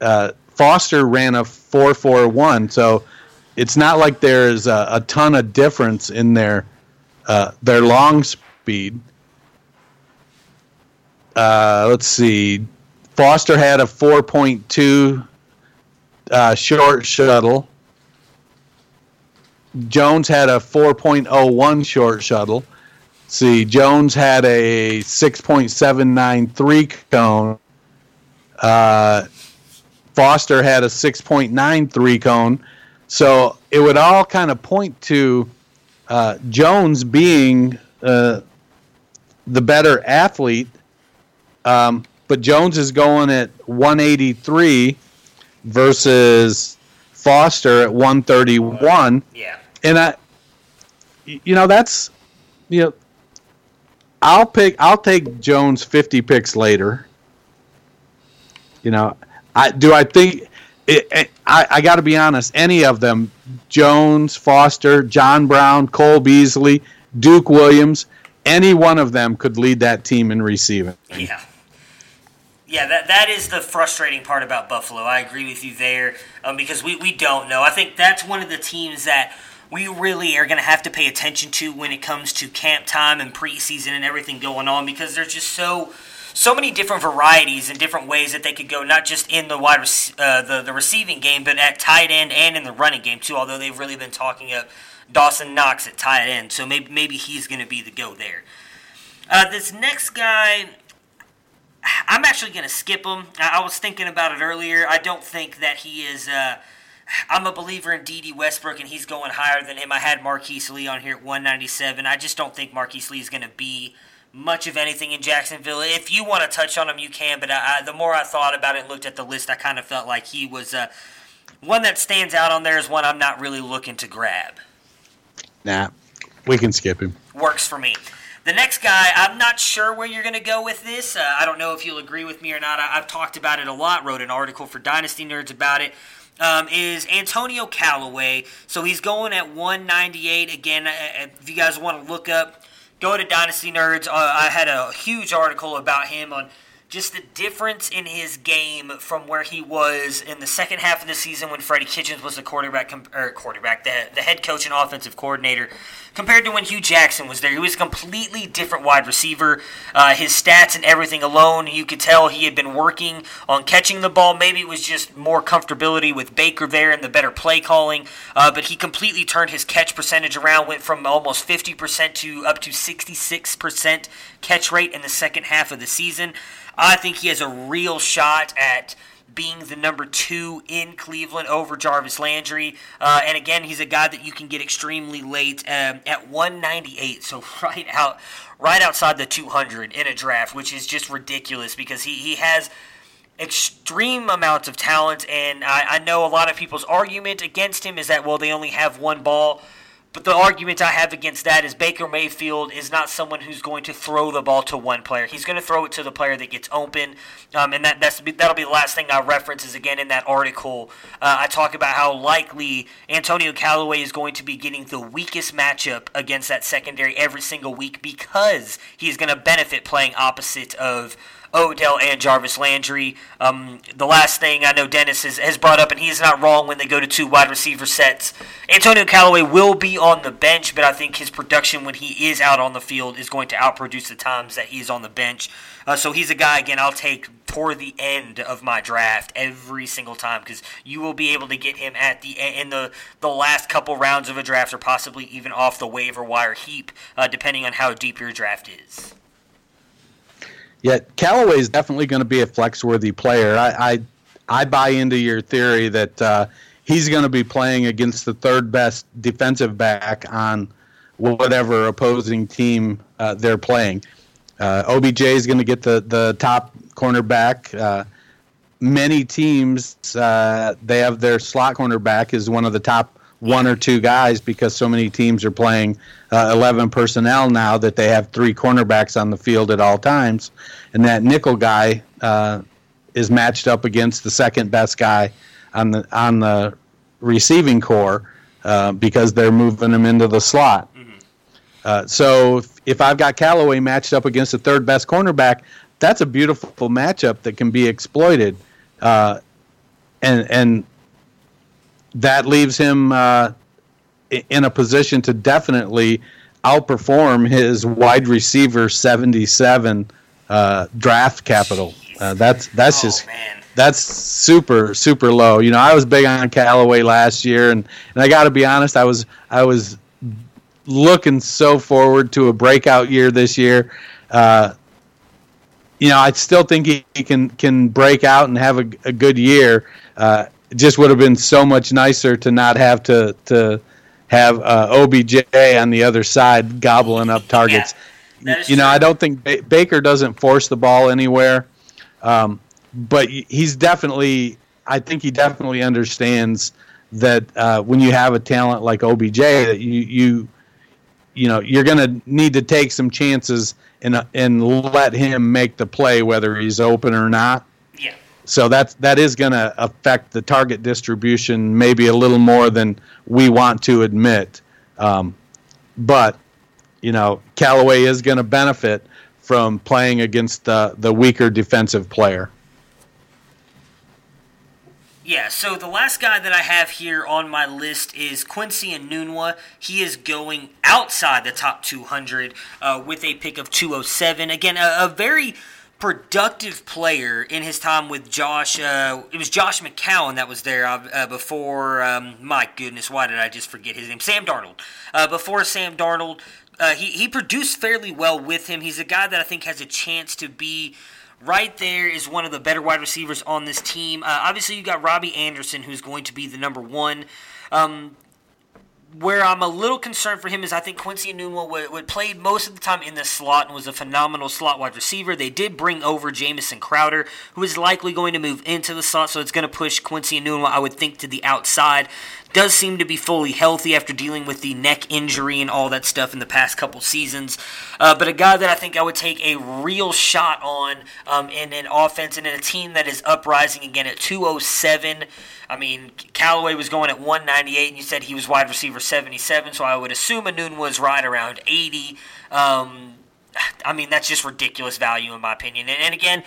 Uh, Foster ran a four four one, so it's not like there's a, a ton of difference in their uh, their long speed. Uh, let's see. Foster had a 4.2 uh, short shuttle. Jones had a 4.01 short shuttle. See, Jones had a 6.793 cone. Uh, Foster had a 6.93 cone. So it would all kind of point to uh, Jones being uh, the better athlete. Um, but Jones is going at 183 versus Foster at 131. Yeah. And I, you know, that's, you know, I'll pick, I'll take Jones 50 picks later. You know, I do. I think it, it, I, I got to be honest. Any of them, Jones, Foster, John Brown, Cole Beasley, Duke Williams, any one of them could lead that team in receiving. Yeah. Yeah, that, that is the frustrating part about Buffalo. I agree with you there um, because we, we don't know. I think that's one of the teams that we really are going to have to pay attention to when it comes to camp time and preseason and everything going on because there's just so so many different varieties and different ways that they could go, not just in the wide uh, the the receiving game, but at tight end and in the running game too. Although they've really been talking of Dawson Knox at tight end, so maybe maybe he's going to be the go there. Uh, this next guy, I'm actually going to skip him. I, I was thinking about it earlier. I don't think that he is. Uh, I'm a believer in Dede Westbrook, and he's going higher than him. I had Marquise Lee on here at 197. I just don't think Marquise Lee is going to be much of anything in Jacksonville. If you want to touch on him, you can. But I, I, the more I thought about it and looked at the list, I kind of felt like he was uh, one that stands out on there is one I'm not really looking to grab. Nah, we can skip him. Works for me. The next guy, I'm not sure where you're going to go with this. Uh, I don't know if you'll agree with me or not. I, have talked about it a lot, wrote an article for Dynasty Nerds about it. Um, is Antonio Callaway. So he's going at 198. Again, uh, if you guys want to look up, go to Dynasty Nerds. Uh, I had a huge article about him on just the difference in his game from where he was in the second half of the season when Freddie Kitchens was the quarterback, or quarterback, the, the head coach and offensive coordinator, compared to when Hue Jackson was there. He was a completely different wide receiver. Uh, his stats and everything alone, you could tell he had been working on catching the ball. Maybe it was just more comfortability with Baker there and the better play calling, uh, but he completely turned his catch percentage around, went from almost 50% to up to 66% catch rate in the second half of the season. I think he has a real shot at being the number two in Cleveland over Jarvis Landry. Uh, and again, he's a guy that you can get extremely late um, at 198, so *laughs* right out, right outside the 200 in a draft, which is just ridiculous because he he has extreme amounts of talent. And I, I know a lot of people's argument against him is that well, they only have one ball. But the argument I have against that is Baker Mayfield is not someone who's going to throw the ball to one player. He's going to throw it to the player that gets open, um, and that that's that'll be the last thing I reference is again in that article. Uh, I talk about how likely Antonio Callaway is going to be getting the weakest matchup against that secondary every single week because he's going to benefit playing opposite of Odell and Jarvis Landry. Um, the last thing I know Dennis has, has brought up, and he's not wrong when they go to two wide receiver sets. Antonio Callaway will be on the bench, but I think his production when he is out on the field is going to outproduce the times that he's on the bench. Uh, so he's a guy again I'll take toward the end of my draft every single time because you will be able to get him at the in the the last couple rounds of a draft or possibly even off the waiver wire heap, uh, depending on how deep your draft is. Yeah, Callaway is definitely going to be a flex-worthy player. I, I, I buy into your theory that uh, he's going to be playing against the third best defensive back on whatever opposing team uh, they're playing. Uh, OBJ is going to get the the top cornerback. Uh, many teams uh, they have their slot cornerback is one of the top one or two guys because so many teams are playing uh, 11 personnel now that they have three cornerbacks on the field at all times. And that nickel guy uh, is matched up against the second best guy on the on the receiving corps uh, because they're moving him into the slot. Uh, so if, if I've got Callaway matched up against the third best cornerback, that's a beautiful matchup that can be exploited. Uh, and and that leaves him uh, in a position to definitely outperform his wide receiver 77 uh, draft capital. Uh, that's that's oh, just man. that's super super low. You know, I was big on Callaway last year, and, and I got to be honest, I was I was looking so forward to a breakout year this year. Uh, you know, I still think he, he, can can break out and have a, a good year. Uh, it just would have been so much nicer to not have to to have uh, OBJ on the other side gobbling up targets. Yeah, you know, true. I don't think ba- Baker doesn't force the ball anywhere, um, but he's definitely. I think he definitely understands that uh, when you have a talent like OBJ, that you you you know you're going to need to take some chances and and let him make the play whether he's open or not. So that's that is going to affect the target distribution maybe a little more than we want to admit. Um, but you know, Callaway is going to benefit from playing against the the weaker defensive player. Yeah, so the last guy that I have here on my list is Quincy Enunwa. He is going outside the top 200 uh, with a pick of 207. Again, a, a very productive player in his time with Josh. Uh, it was Josh McCown that was there uh, uh, before. Um, my goodness, why did I just forget his name? Sam Darnold. Uh, before Sam Darnold, uh, he he produced fairly well with him. He's a guy that I think has a chance to be. Right there is one of the better wide receivers on this team. Uh, obviously, you got Robbie Anderson, who's going to be the number one. Um, where I'm a little concerned for him is I think Quincy Enunwa would, would played most of the time in the slot and was a phenomenal slot wide receiver. They did bring over Jamison Crowder, who is likely going to move into the slot, so it's going to push Quincy Enunwa, I would think, to the outside. Does seem to be fully healthy after dealing with the neck injury and all that stuff in the past couple seasons. Uh, but a guy that I think I would take a real shot on um, in an offense and in a team that is uprising again at 207. I mean, Callaway was going at 198, and you said he was wide receiver 77, so I would assume Anun was right around 80. Um, I mean, that's just ridiculous value in my opinion. And, and again,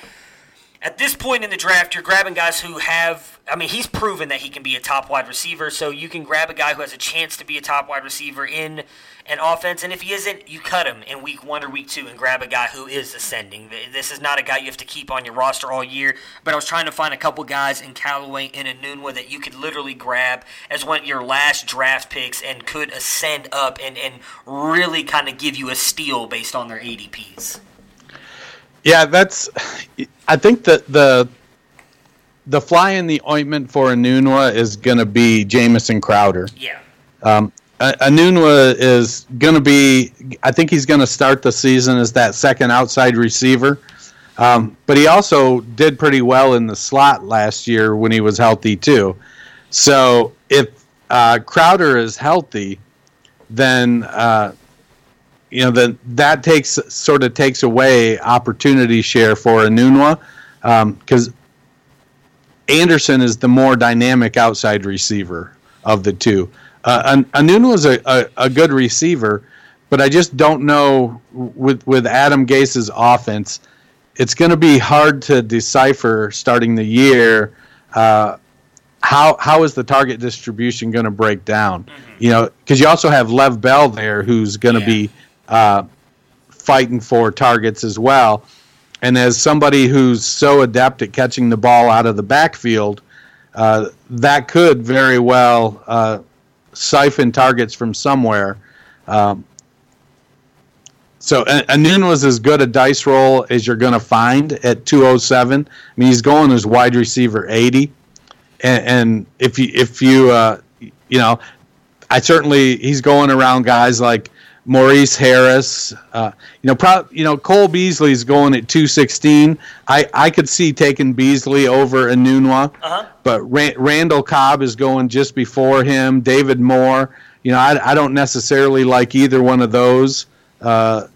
at this point in the draft, you're grabbing guys who have. I mean, he's proven that he can be a top wide receiver, so you can grab a guy who has a chance to be a top wide receiver in an offense. And if he isn't, you cut him in week one or week two and grab a guy who is ascending. This is not a guy you have to keep on your roster all year. But I was trying to find a couple guys in Callaway and Enunwa that you could literally grab as one of your last draft picks and could ascend up and, and really kind of give you a steal based on their ADPs. Yeah, that's. I think that the the fly in the ointment for Enunwa is going to be Jamison Crowder. Yeah. Um, Enunwa is going to be. I think he's going to start the season as that second outside receiver. Um, but he also did pretty well in the slot last year when he was healthy too. So if uh, Crowder is healthy, then uh, you know then that takes sort of takes away opportunity share for Enunwa because um, Anderson is the more dynamic outside receiver of the two. Uh, Enunwa is a, a, a good receiver, but I just don't know with with Adam Gase's offense. It's going to be hard to decipher starting the year. Uh, how how is the target distribution going to break down? Mm-hmm. You know, because you also have Lev Bell there, who's going to yeah. be uh, fighting for targets as well. And as somebody who's so adept at catching the ball out of the backfield, uh, that could very well uh, siphon targets from somewhere. Um, so Anun was as good a dice roll as you're going to find at 207. I mean, he's going as wide receiver 80, and, and if you if you uh, you know, I certainly he's going around guys like Maurice Harris. Uh, you know, pro, you know Cole Beasley's going at 216. I, I could see taking Beasley over Enunwa, uh-huh. but Randall Cobb is going just before him. David Moore. You know, I, I don't necessarily like either one of those. Uh,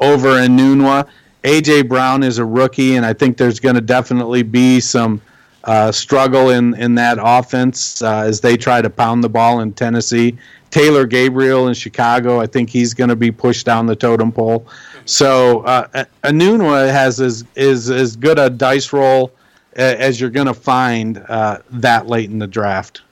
over Enunwa. AJ Brown is a rookie, and I think there's going to definitely be some uh, struggle in in that offense uh, as they try to pound the ball in Tennessee. Taylor Gabriel in Chicago, I think he's going to be pushed down the totem pole. So uh, Enunwa has as is as good a dice roll as you're going to find uh, that late in the draft.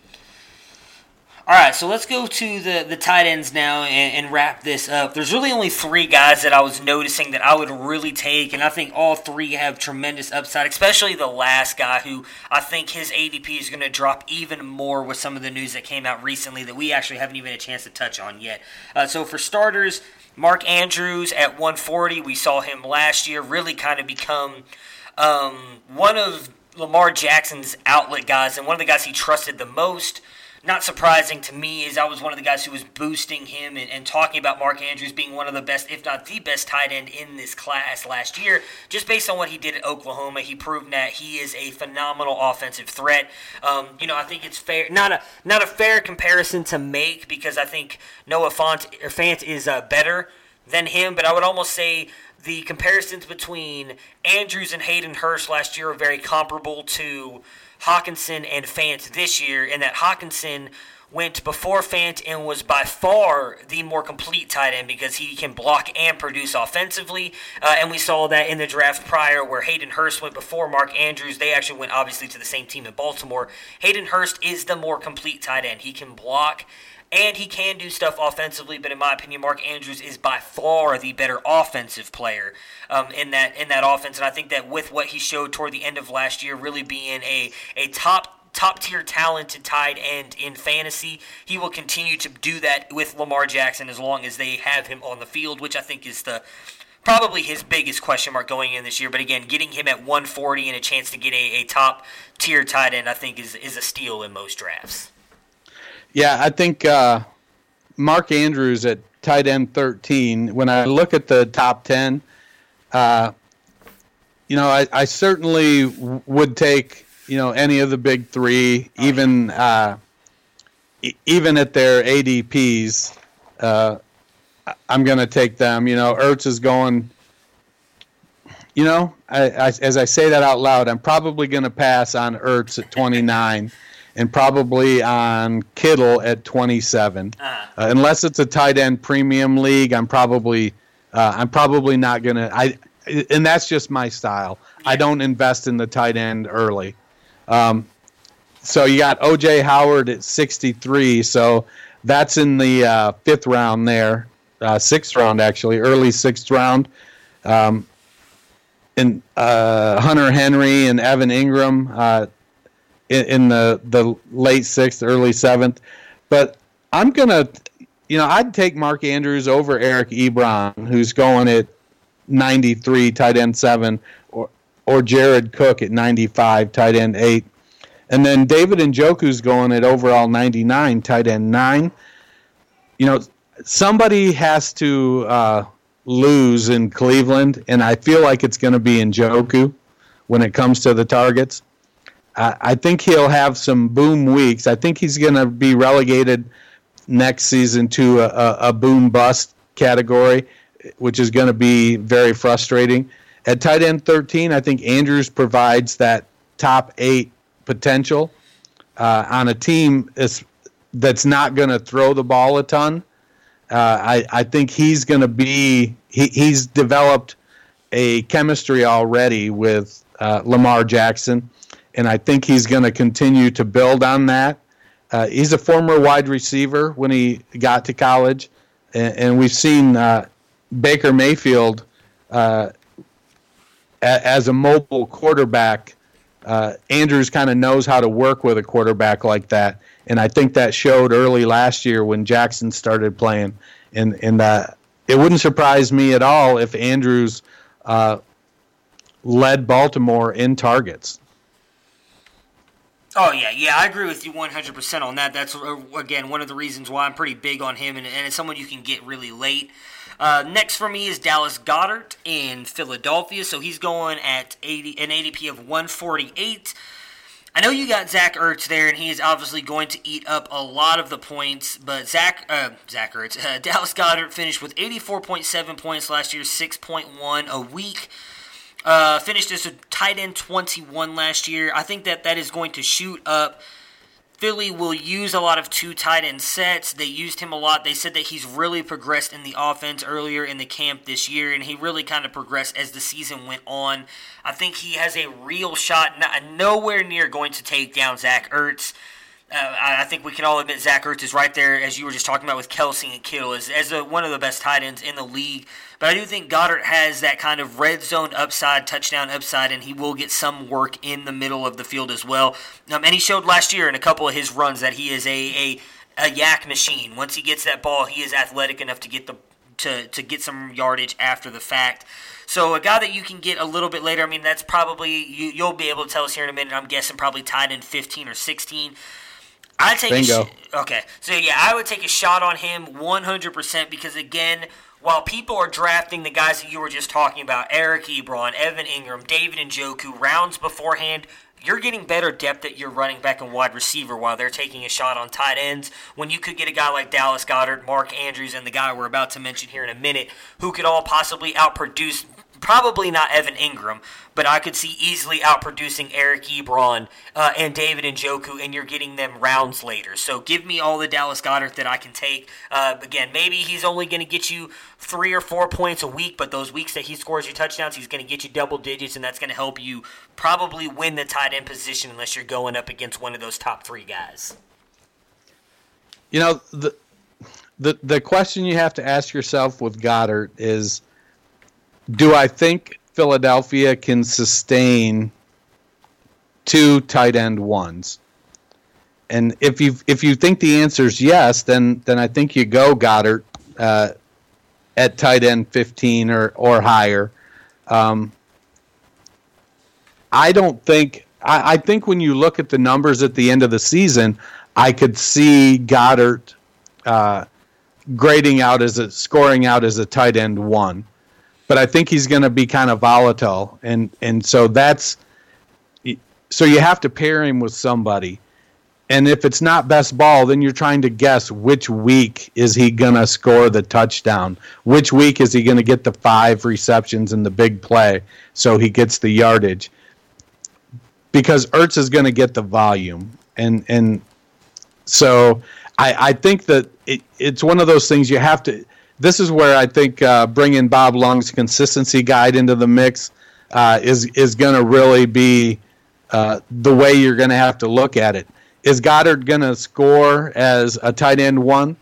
All right, so let's go to the, the tight ends now and, and, wrap this up. There's really only three guys that I was noticing that I would really take, and I think all three have tremendous upside, especially the last guy who I think his ADP is going to drop even more with some of the news that came out recently that we actually haven't even had a chance to touch on yet. Uh, so for starters, Mark Andrews at 140, we saw him last year really kind of become um, one of Lamar Jackson's outlet guys and one of the guys he trusted the most not surprising to me is I was one of the guys who was boosting him and, and, talking about Mark Andrews being one of the best, if not the best, tight end in this class last year. Just based on what he did at Oklahoma, he proved that he is a phenomenal offensive threat. Um, you know, I think it's fair, not a not a fair comparison to make because I think Noah Fant, Fant is uh, better than him, but I would almost say the comparisons between Andrews and Hayden Hurst last year are very comparable to Hockenson and Fant this year, in that Hockenson went before Fant and was by far the more complete tight end because he can block and produce offensively. Uh, and we saw that in the draft prior where Hayden Hurst went before Mark Andrews. They actually went obviously to the same team in Baltimore. Hayden Hurst is the more complete tight end. He can block and he can do stuff offensively. But in my opinion, Mark Andrews is by far the better offensive player um, in that in that offense. And I think that with what he showed toward the end of last year, really being a a top top tier talented tight end in fantasy. He will continue to do that with Lamar Jackson as long as they have him on the field, which I think is the probably his biggest question mark going in this year. But again, getting him at 140 and a chance to get a, a top tier tight end, I think is is a steal in most drafts. Yeah, I think uh, Mark Andrews at tight end 13. When I look at the top 10, uh, you know, I, I certainly w- would take you know any of the big three, even uh, e- even at their ADPs. Uh, I'm going to take them. You know, Ertz is going. You know, I, I, as I say that out loud, I'm probably going to pass on Ertz at 29 and probably on Kittle at 27. Uh-huh. Uh, unless it's a tight end premium league, I'm probably uh, I'm probably not gonna. I and that's just my style. Yeah. I don't invest in the tight end early. Um, so you got OJ Howard at 63. So that's in the uh, fifth round there, uh, sixth round actually, early sixth round. Um, and uh, Hunter Henry and Evan Engram uh, in, in the the late sixth, early seventh. But I'm gonna, you know, I'd take Mark Andrews over Eric Ebron, who's going at 93, tight end seven, or or Jared Cook at 95, tight end eight, and then David Njoku's going at overall 99, tight end nine. You know, somebody has to uh, lose in Cleveland, and I feel like it's going to be Njoku when it comes to the targets. I think he'll have some boom weeks. I think he's going to be relegated next season to a, a, a boom bust category, which is going to be very frustrating. At tight end 13, I think Andrews provides that top eight potential uh, on a team that's not going to throw the ball a ton. Uh, I, I think he's going to be, he, he's developed a chemistry already with uh, Lamar Jackson, and I think he's going to continue to build on that. Uh, he's a former wide receiver when he got to college, and, and we've seen uh, Baker Mayfield uh, as a mobile quarterback. Uh, Andrews kind of knows how to work with a quarterback like that, and I think that showed early last year when Jackson started playing. And and uh, it wouldn't surprise me at all if Andrews uh, led Baltimore in targets. Oh yeah, yeah, I agree with you 100% on that. That's uh, again one of the reasons why I'm pretty big on him, and, and it's someone you can get really late. Uh, next for me is Dallas Goedert in Philadelphia, so he's going at 80 an ADP of 148. I know you got Zach Ertz there, and he is obviously going to eat up a lot of the points. But Zach, uh, Zach Ertz, uh, *laughs* Dallas Goedert finished with 84.7 points last year, 6.1 a week. Uh, finished as a tight end 21 last year. I think that that is going to shoot up. Philly will use a lot of two tight end sets. They used him a lot. They said that he's really progressed in the offense earlier in the camp this year, and he really kind of progressed as the season went on. I think he has a real shot, not, nowhere near going to take down Zach Ertz. Uh, I think we can all admit Zach Ertz is right there, as you were just talking about with Kelce and Kittle, as, as a, one of the best tight ends in the league. But I do think Goedert has that kind of red zone upside, touchdown upside, and he will get some work in the middle of the field as well. Um, and he showed last year in a couple of his runs that he is a, a, a YAC machine. Once he gets that ball, he is athletic enough to get the to, to get some yardage after the fact. So a guy that you can get a little bit later, I mean, that's probably you, you'll be able to tell us here in a minute. I'm guessing probably tied in 15 or 16. I take Bingo. a sh- okay. So yeah, I would take a shot on him 100% because again, while people are drafting the guys that you were just talking about, Eric Ebron, Evan Engram, David and Njoku, rounds beforehand, you're getting better depth at your running back and wide receiver while they're taking a shot on tight ends. When you could get a guy like Dallas Goedert, Mark Andrews, and the guy we're about to mention here in a minute, who could all possibly outproduce probably not Evan Engram, but I could see easily outproducing Eric Ebron uh, and David Njoku, and you're getting them rounds later. So give me all the Dallas Goedert that I can take. Uh, again, maybe he's only going to get you three or four points a week, but those weeks that he scores you touchdowns, he's going to get you double digits, and that's going to help you probably win the tight end position unless you're going up against one of those top three guys. You know the the the question you have to ask yourself with Goedert is do I think Philadelphia can sustain two tight end ones? And if you if you think the answer is yes, then then I think you go Goedert uh, at tight end fifteen or or higher. Um, I don't think I, I, think when you look at the numbers at the end of the season, I could see Goedert uh, grading out as a scoring out as a tight end one but I think he's going to be kind of volatile, and and so that's so you have to pair him with somebody. And if it's not best ball, then you're trying to guess which week is he going to score the touchdown? Which week is he going to get the five receptions and the big play so he gets the yardage? Because Ertz is going to get the volume. And and so I, I think that it, it's one of those things you have to this is where I think uh, bringing Bob Long's consistency guide into the mix uh, is is going to really be uh, the way you're going to have to look at it. Is Goedert going to score as a tight end one?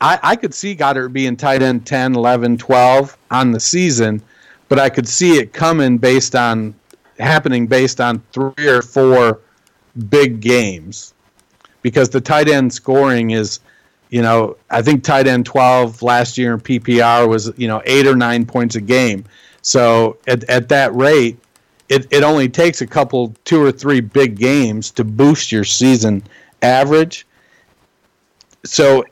I, I could see Goedert being tight end 10, 11, 12 on the season, but I could see it coming based on happening based on three or four big games because the tight end scoring is you know, I think tight end 12 last year in PPR was, you know, eight or nine points a game. So at, at that rate, it, it only takes a couple, two or three big games to boost your season average. So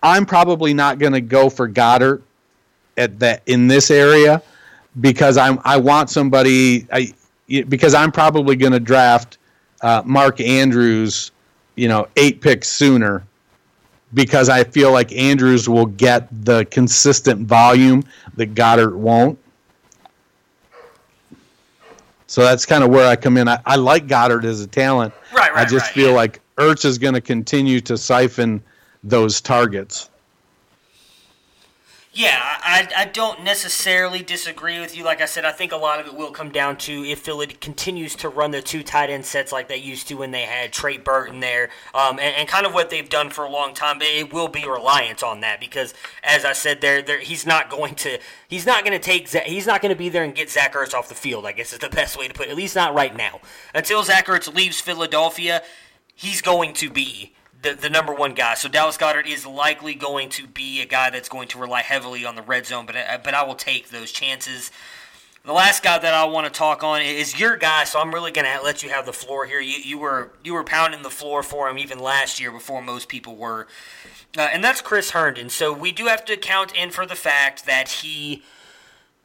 I'm probably not going to go for Goedert at that in this area because I'm I want somebody I because I'm probably going to draft uh, Mark Andrews, you know, eight picks sooner because I feel like Andrews will get the consistent volume that Goedert won't. So that's kind of where I come in. I, I like Goedert as a talent. Right, right. I just right, feel yeah. like Ertz is going to continue to siphon those targets. Yeah, I, I don't necessarily disagree with you. Like I said, I think a lot of it will come down to if Philly continues to run the two tight end sets like they used to when they had Trey Burton there, um, and, and, kind of what they've done for a long time. It will be reliance on that because, as I said, there, there he's not going to he's not going to take he's not going to be there and get Zach Ertz off the field. I guess is the best way to put it. At least not right now. Until Zach Ertz leaves Philadelphia, he's going to be the, the number one guy. So Dallas Goedert is likely going to be a guy that's going to rely heavily on the red zone, but I, but I will take those chances. The last guy that I want to talk on is your guy, so I'm really going to let you have the floor here. You, you were you were pounding the floor for him even last year before most people were, uh, and that's Chris Herndon. So we do have to count in for the fact that he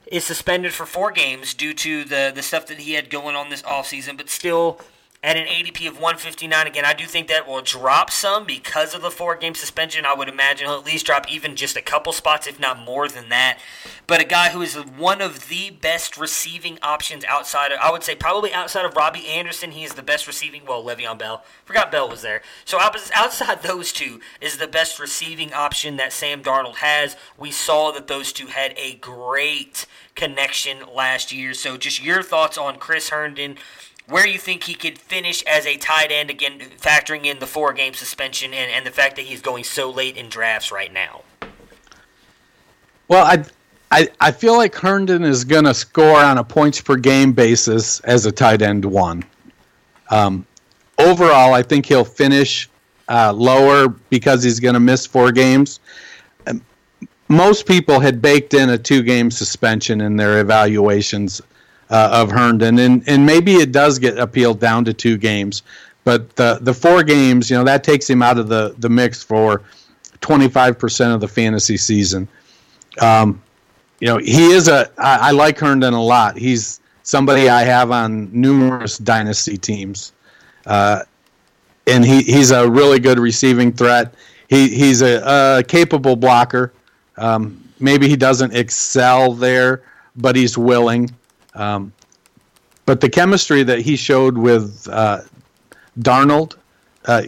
is suspended for four games due to the the stuff that he had going on this offseason, but still at an ADP of 159. Again, I do think that will drop some because of the four game suspension. I would imagine he'll at least drop even just a couple spots, if not more than that. But a guy who is one of the best receiving options outside of, I would say probably outside of Robbie Anderson, he is the best receiving, well, Le'Veon Bell. Forgot Bell was there. So outside those two is the best receiving option that Sam Darnold has. We saw that those two had a great connection last year. So just your thoughts on Chris Herndon where do you think he could finish as a tight end, again, factoring in the four game suspension and, and the fact that he's going so late in drafts right now. Well, I, I, I feel like Herndon is going to score on a points per game basis as a tight end one. Um, overall, I think he'll finish uh, lower because he's going to miss four games. Um, most people had baked in a two game suspension in their evaluations uh, of Herndon, and and maybe it does get appealed down to two games, but the the four games, you know, that takes him out of the the mix for twenty five percent of the fantasy season. Um, you know, he is a I, I like Herndon a lot. He's somebody I have on numerous dynasty teams, uh, and he he's a really good receiving threat. He he's a, a capable blocker. Um, maybe he doesn't excel there, but he's willing. Um, but the chemistry that he showed with uh, Darnold uh,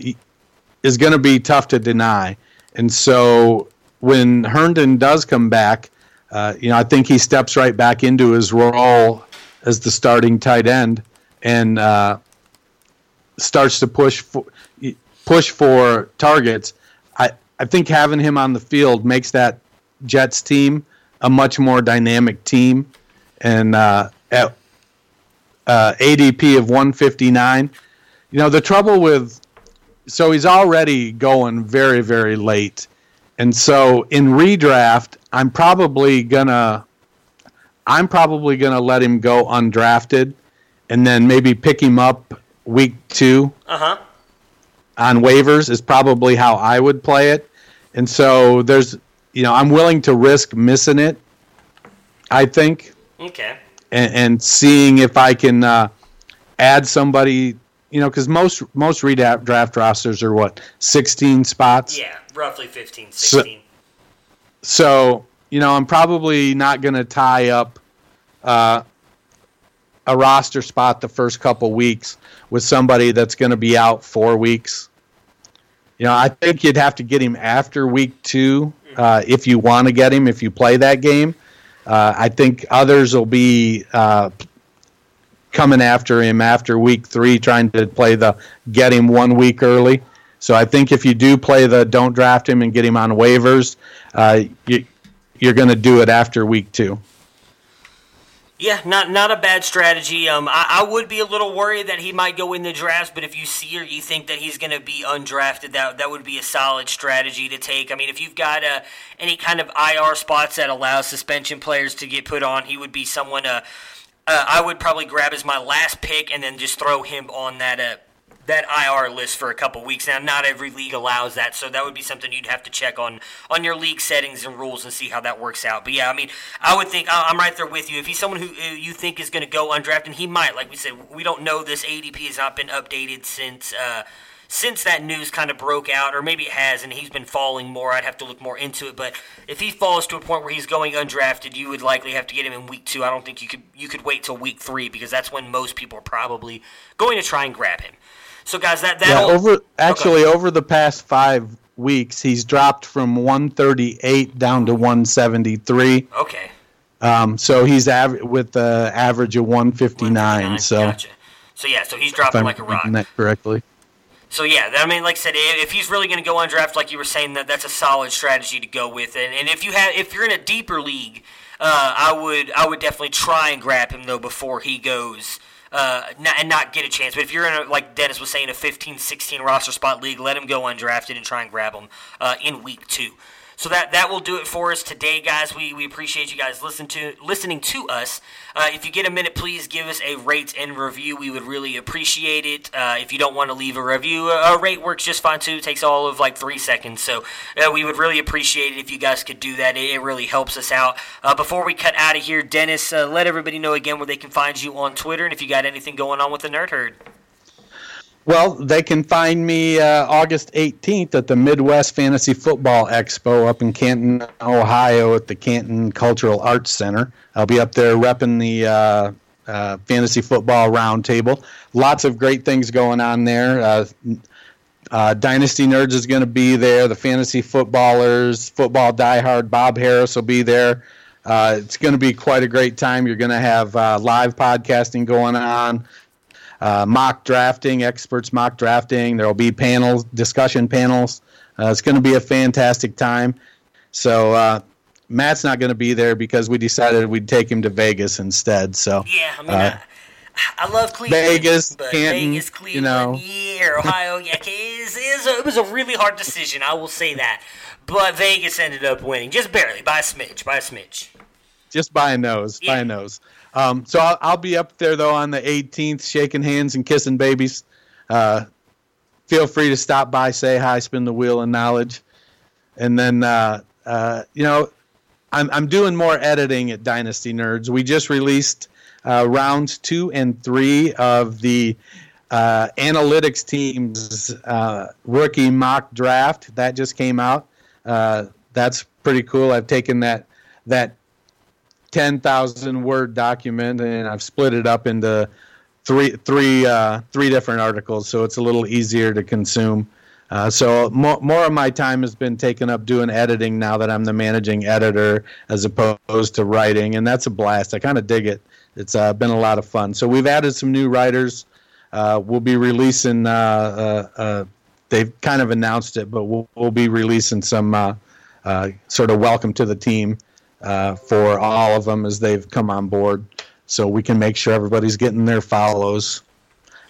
is going to be tough to deny. And so when Herndon does come back, uh, you know, I think he steps right back into his role as the starting tight end and uh, starts to push for, push for targets. I, I think having him on the field makes that Jets team a much more dynamic team. And uh, at uh, ADP of 159. You know, the trouble with, so he's already going very, very late. And so in redraft, I'm probably to, I'm probably to let him go undrafted and then maybe pick him up week two uh-huh. on waivers is probably how I would play it. And so there's, you know, I'm willing to risk missing it, I think. Okay and, and seeing if I can uh, add somebody. You know, because most most redraft draft rosters are what sixteen spots. Yeah, roughly 15, 16. So, so you know, I'm probably not going to tie up uh, a roster spot the first couple weeks with somebody that's going to be out four weeks. You know, I think you'd have to get him after week two uh, if you want to get him if you play that game. Uh, I think others will be uh, coming after him after week three, trying to play the get him one week early. So I think if you do play the don't draft him and get him on waivers, uh, you, you're going to do it after week two. Yeah, not not a bad strategy. Um, I, I would be a little worried that he might go in the drafts, but if you see or you think that he's going to be undrafted, that that would be a solid strategy to take. I mean, if you've got uh, any kind of IR spots that allow suspension players to get put on, he would be someone. Uh, uh, I would probably grab as my last pick and then just throw him on that uh, that IR list for a couple weeks. Now, not every league allows that, so that would be something you'd have to check on on your league settings and rules and see how that works out. But yeah, I mean, I would think I'm right there with you. If he's someone who you think is going to go undrafted, he might. Like we said, we don't know this ADP has not been updated since. Uh, since that news kind of broke out, or maybe it has, and he's been falling more. I'd have to look more into it. But if he falls to a point where he's going undrafted, you would likely have to get him in week two. I don't think you could you could wait till week three because that's when most people are probably going to try and grab him. So guys, that that yeah, over actually okay. over the past five weeks, he's dropped from 138 down to 173. Okay. Um, so he's av- with the average of 159. 159 so. Gotcha. So yeah, so he's dropping like a rock. That correctly. So yeah, I mean, like I said, if he's really going to go undrafted, like you were saying, that that's a solid strategy to go with. And, and if you have, if you're in a deeper league, uh, I would I would definitely try and grab him though before he goes. Uh, and not get a chance. But if you're in a, like Dennis was saying, a 15, 16 roster spot league, let him go undrafted and try and grab him uh, in week two. So that that will do it for us today, guys. We, we appreciate you guys listen to listening to us. Uh, if you get a minute, please give us a rate and review. We would really appreciate it. Uh, if you don't want to leave a review, a rate works just fine too. It takes all of like three seconds. So uh, we would really appreciate it if you guys could do that. It, it really helps us out. Uh, before we cut out of here, Dennis, uh, let everybody know again where they can find you on Twitter and if you got anything going on with the Nerd Herd. Well, they can find me uh, August 18th at the Midwest Fantasy Football Expo up in Canton, Ohio, at the Canton Cultural Arts Center. I'll be up there repping the uh, uh, Fantasy Football Roundtable. Lots of great things going on there. Uh, uh, Dynasty Nerds is going to be there. The Fantasy Footballers, Football Diehard, Bob Harris will be there. Uh, it's going to be quite a great time. You're going to have live podcasting going on uh, mock drafting, experts mock drafting. There will be panels, discussion panels. Uh, it's going to be a fantastic time. So uh, Matt's not going to be there because we decided we'd take him to Vegas instead. So yeah, I mean, uh, I, I, love Cleveland, Vegas, Canton, Vegas, Cleveland, you know, yeah, Ohio. yeah, *laughs* it, is, it, is a, it was a really hard decision. I will say that, but Vegas ended up winning just barely by a smidge, by a smidge. Just by a nose, yeah. by a nose. Um, so I'll, I'll, be up there though on the 18th, shaking hands and kissing babies. Uh, feel free to stop by, say hi, spin the wheel of knowledge, and then uh, uh, you know I'm I'm doing more editing at Dynasty Nerds. We just released uh, rounds two and three of the uh, analytics team's uh, rookie mock draft that just came out. that's pretty cool. I've taken that that 10,000 word document and I've split it up into three three uh, three different articles so it's a little easier to consume. Uh, so more, more of my time has been taken up doing editing now that I'm the managing editor as opposed to writing, and that's a blast. I kind of dig it. It's uh, been a lot of fun. So we've added some new writers. Uh, we'll be releasing. Uh, uh, they've kind of announced it, but we'll, we'll be releasing some sort of welcome to the team uh, for all of them as they've come on board, so we can make sure everybody's getting their follows.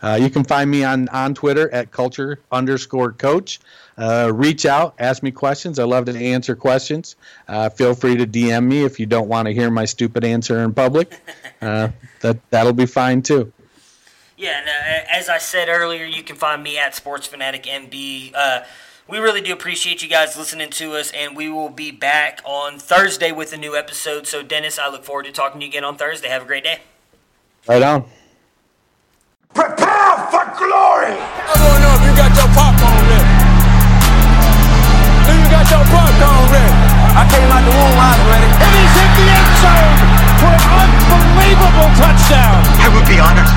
Uh, you can find me on, on Twitter at culture underscore coach. Uh, reach out, ask me questions. I love to answer questions. Uh, feel free to DM me if you don't want to hear my stupid answer in public. *laughs* Uh, that that'll be fine too. Yeah, and, uh, as I said earlier, you can find me at Sports Fanatic MB we really do appreciate you guys listening to us, and we will be back on Thursday with a new episode. So, Dennis, I look forward to talking to you again on Thursday. Have a great day. Right on. Prepare for glory! I want to know if you got your popcorn ready. Do you got your popcorn ready? I came out the womb, I was ready. And he's hit the end zone for an unbelievable touchdown. I would be honored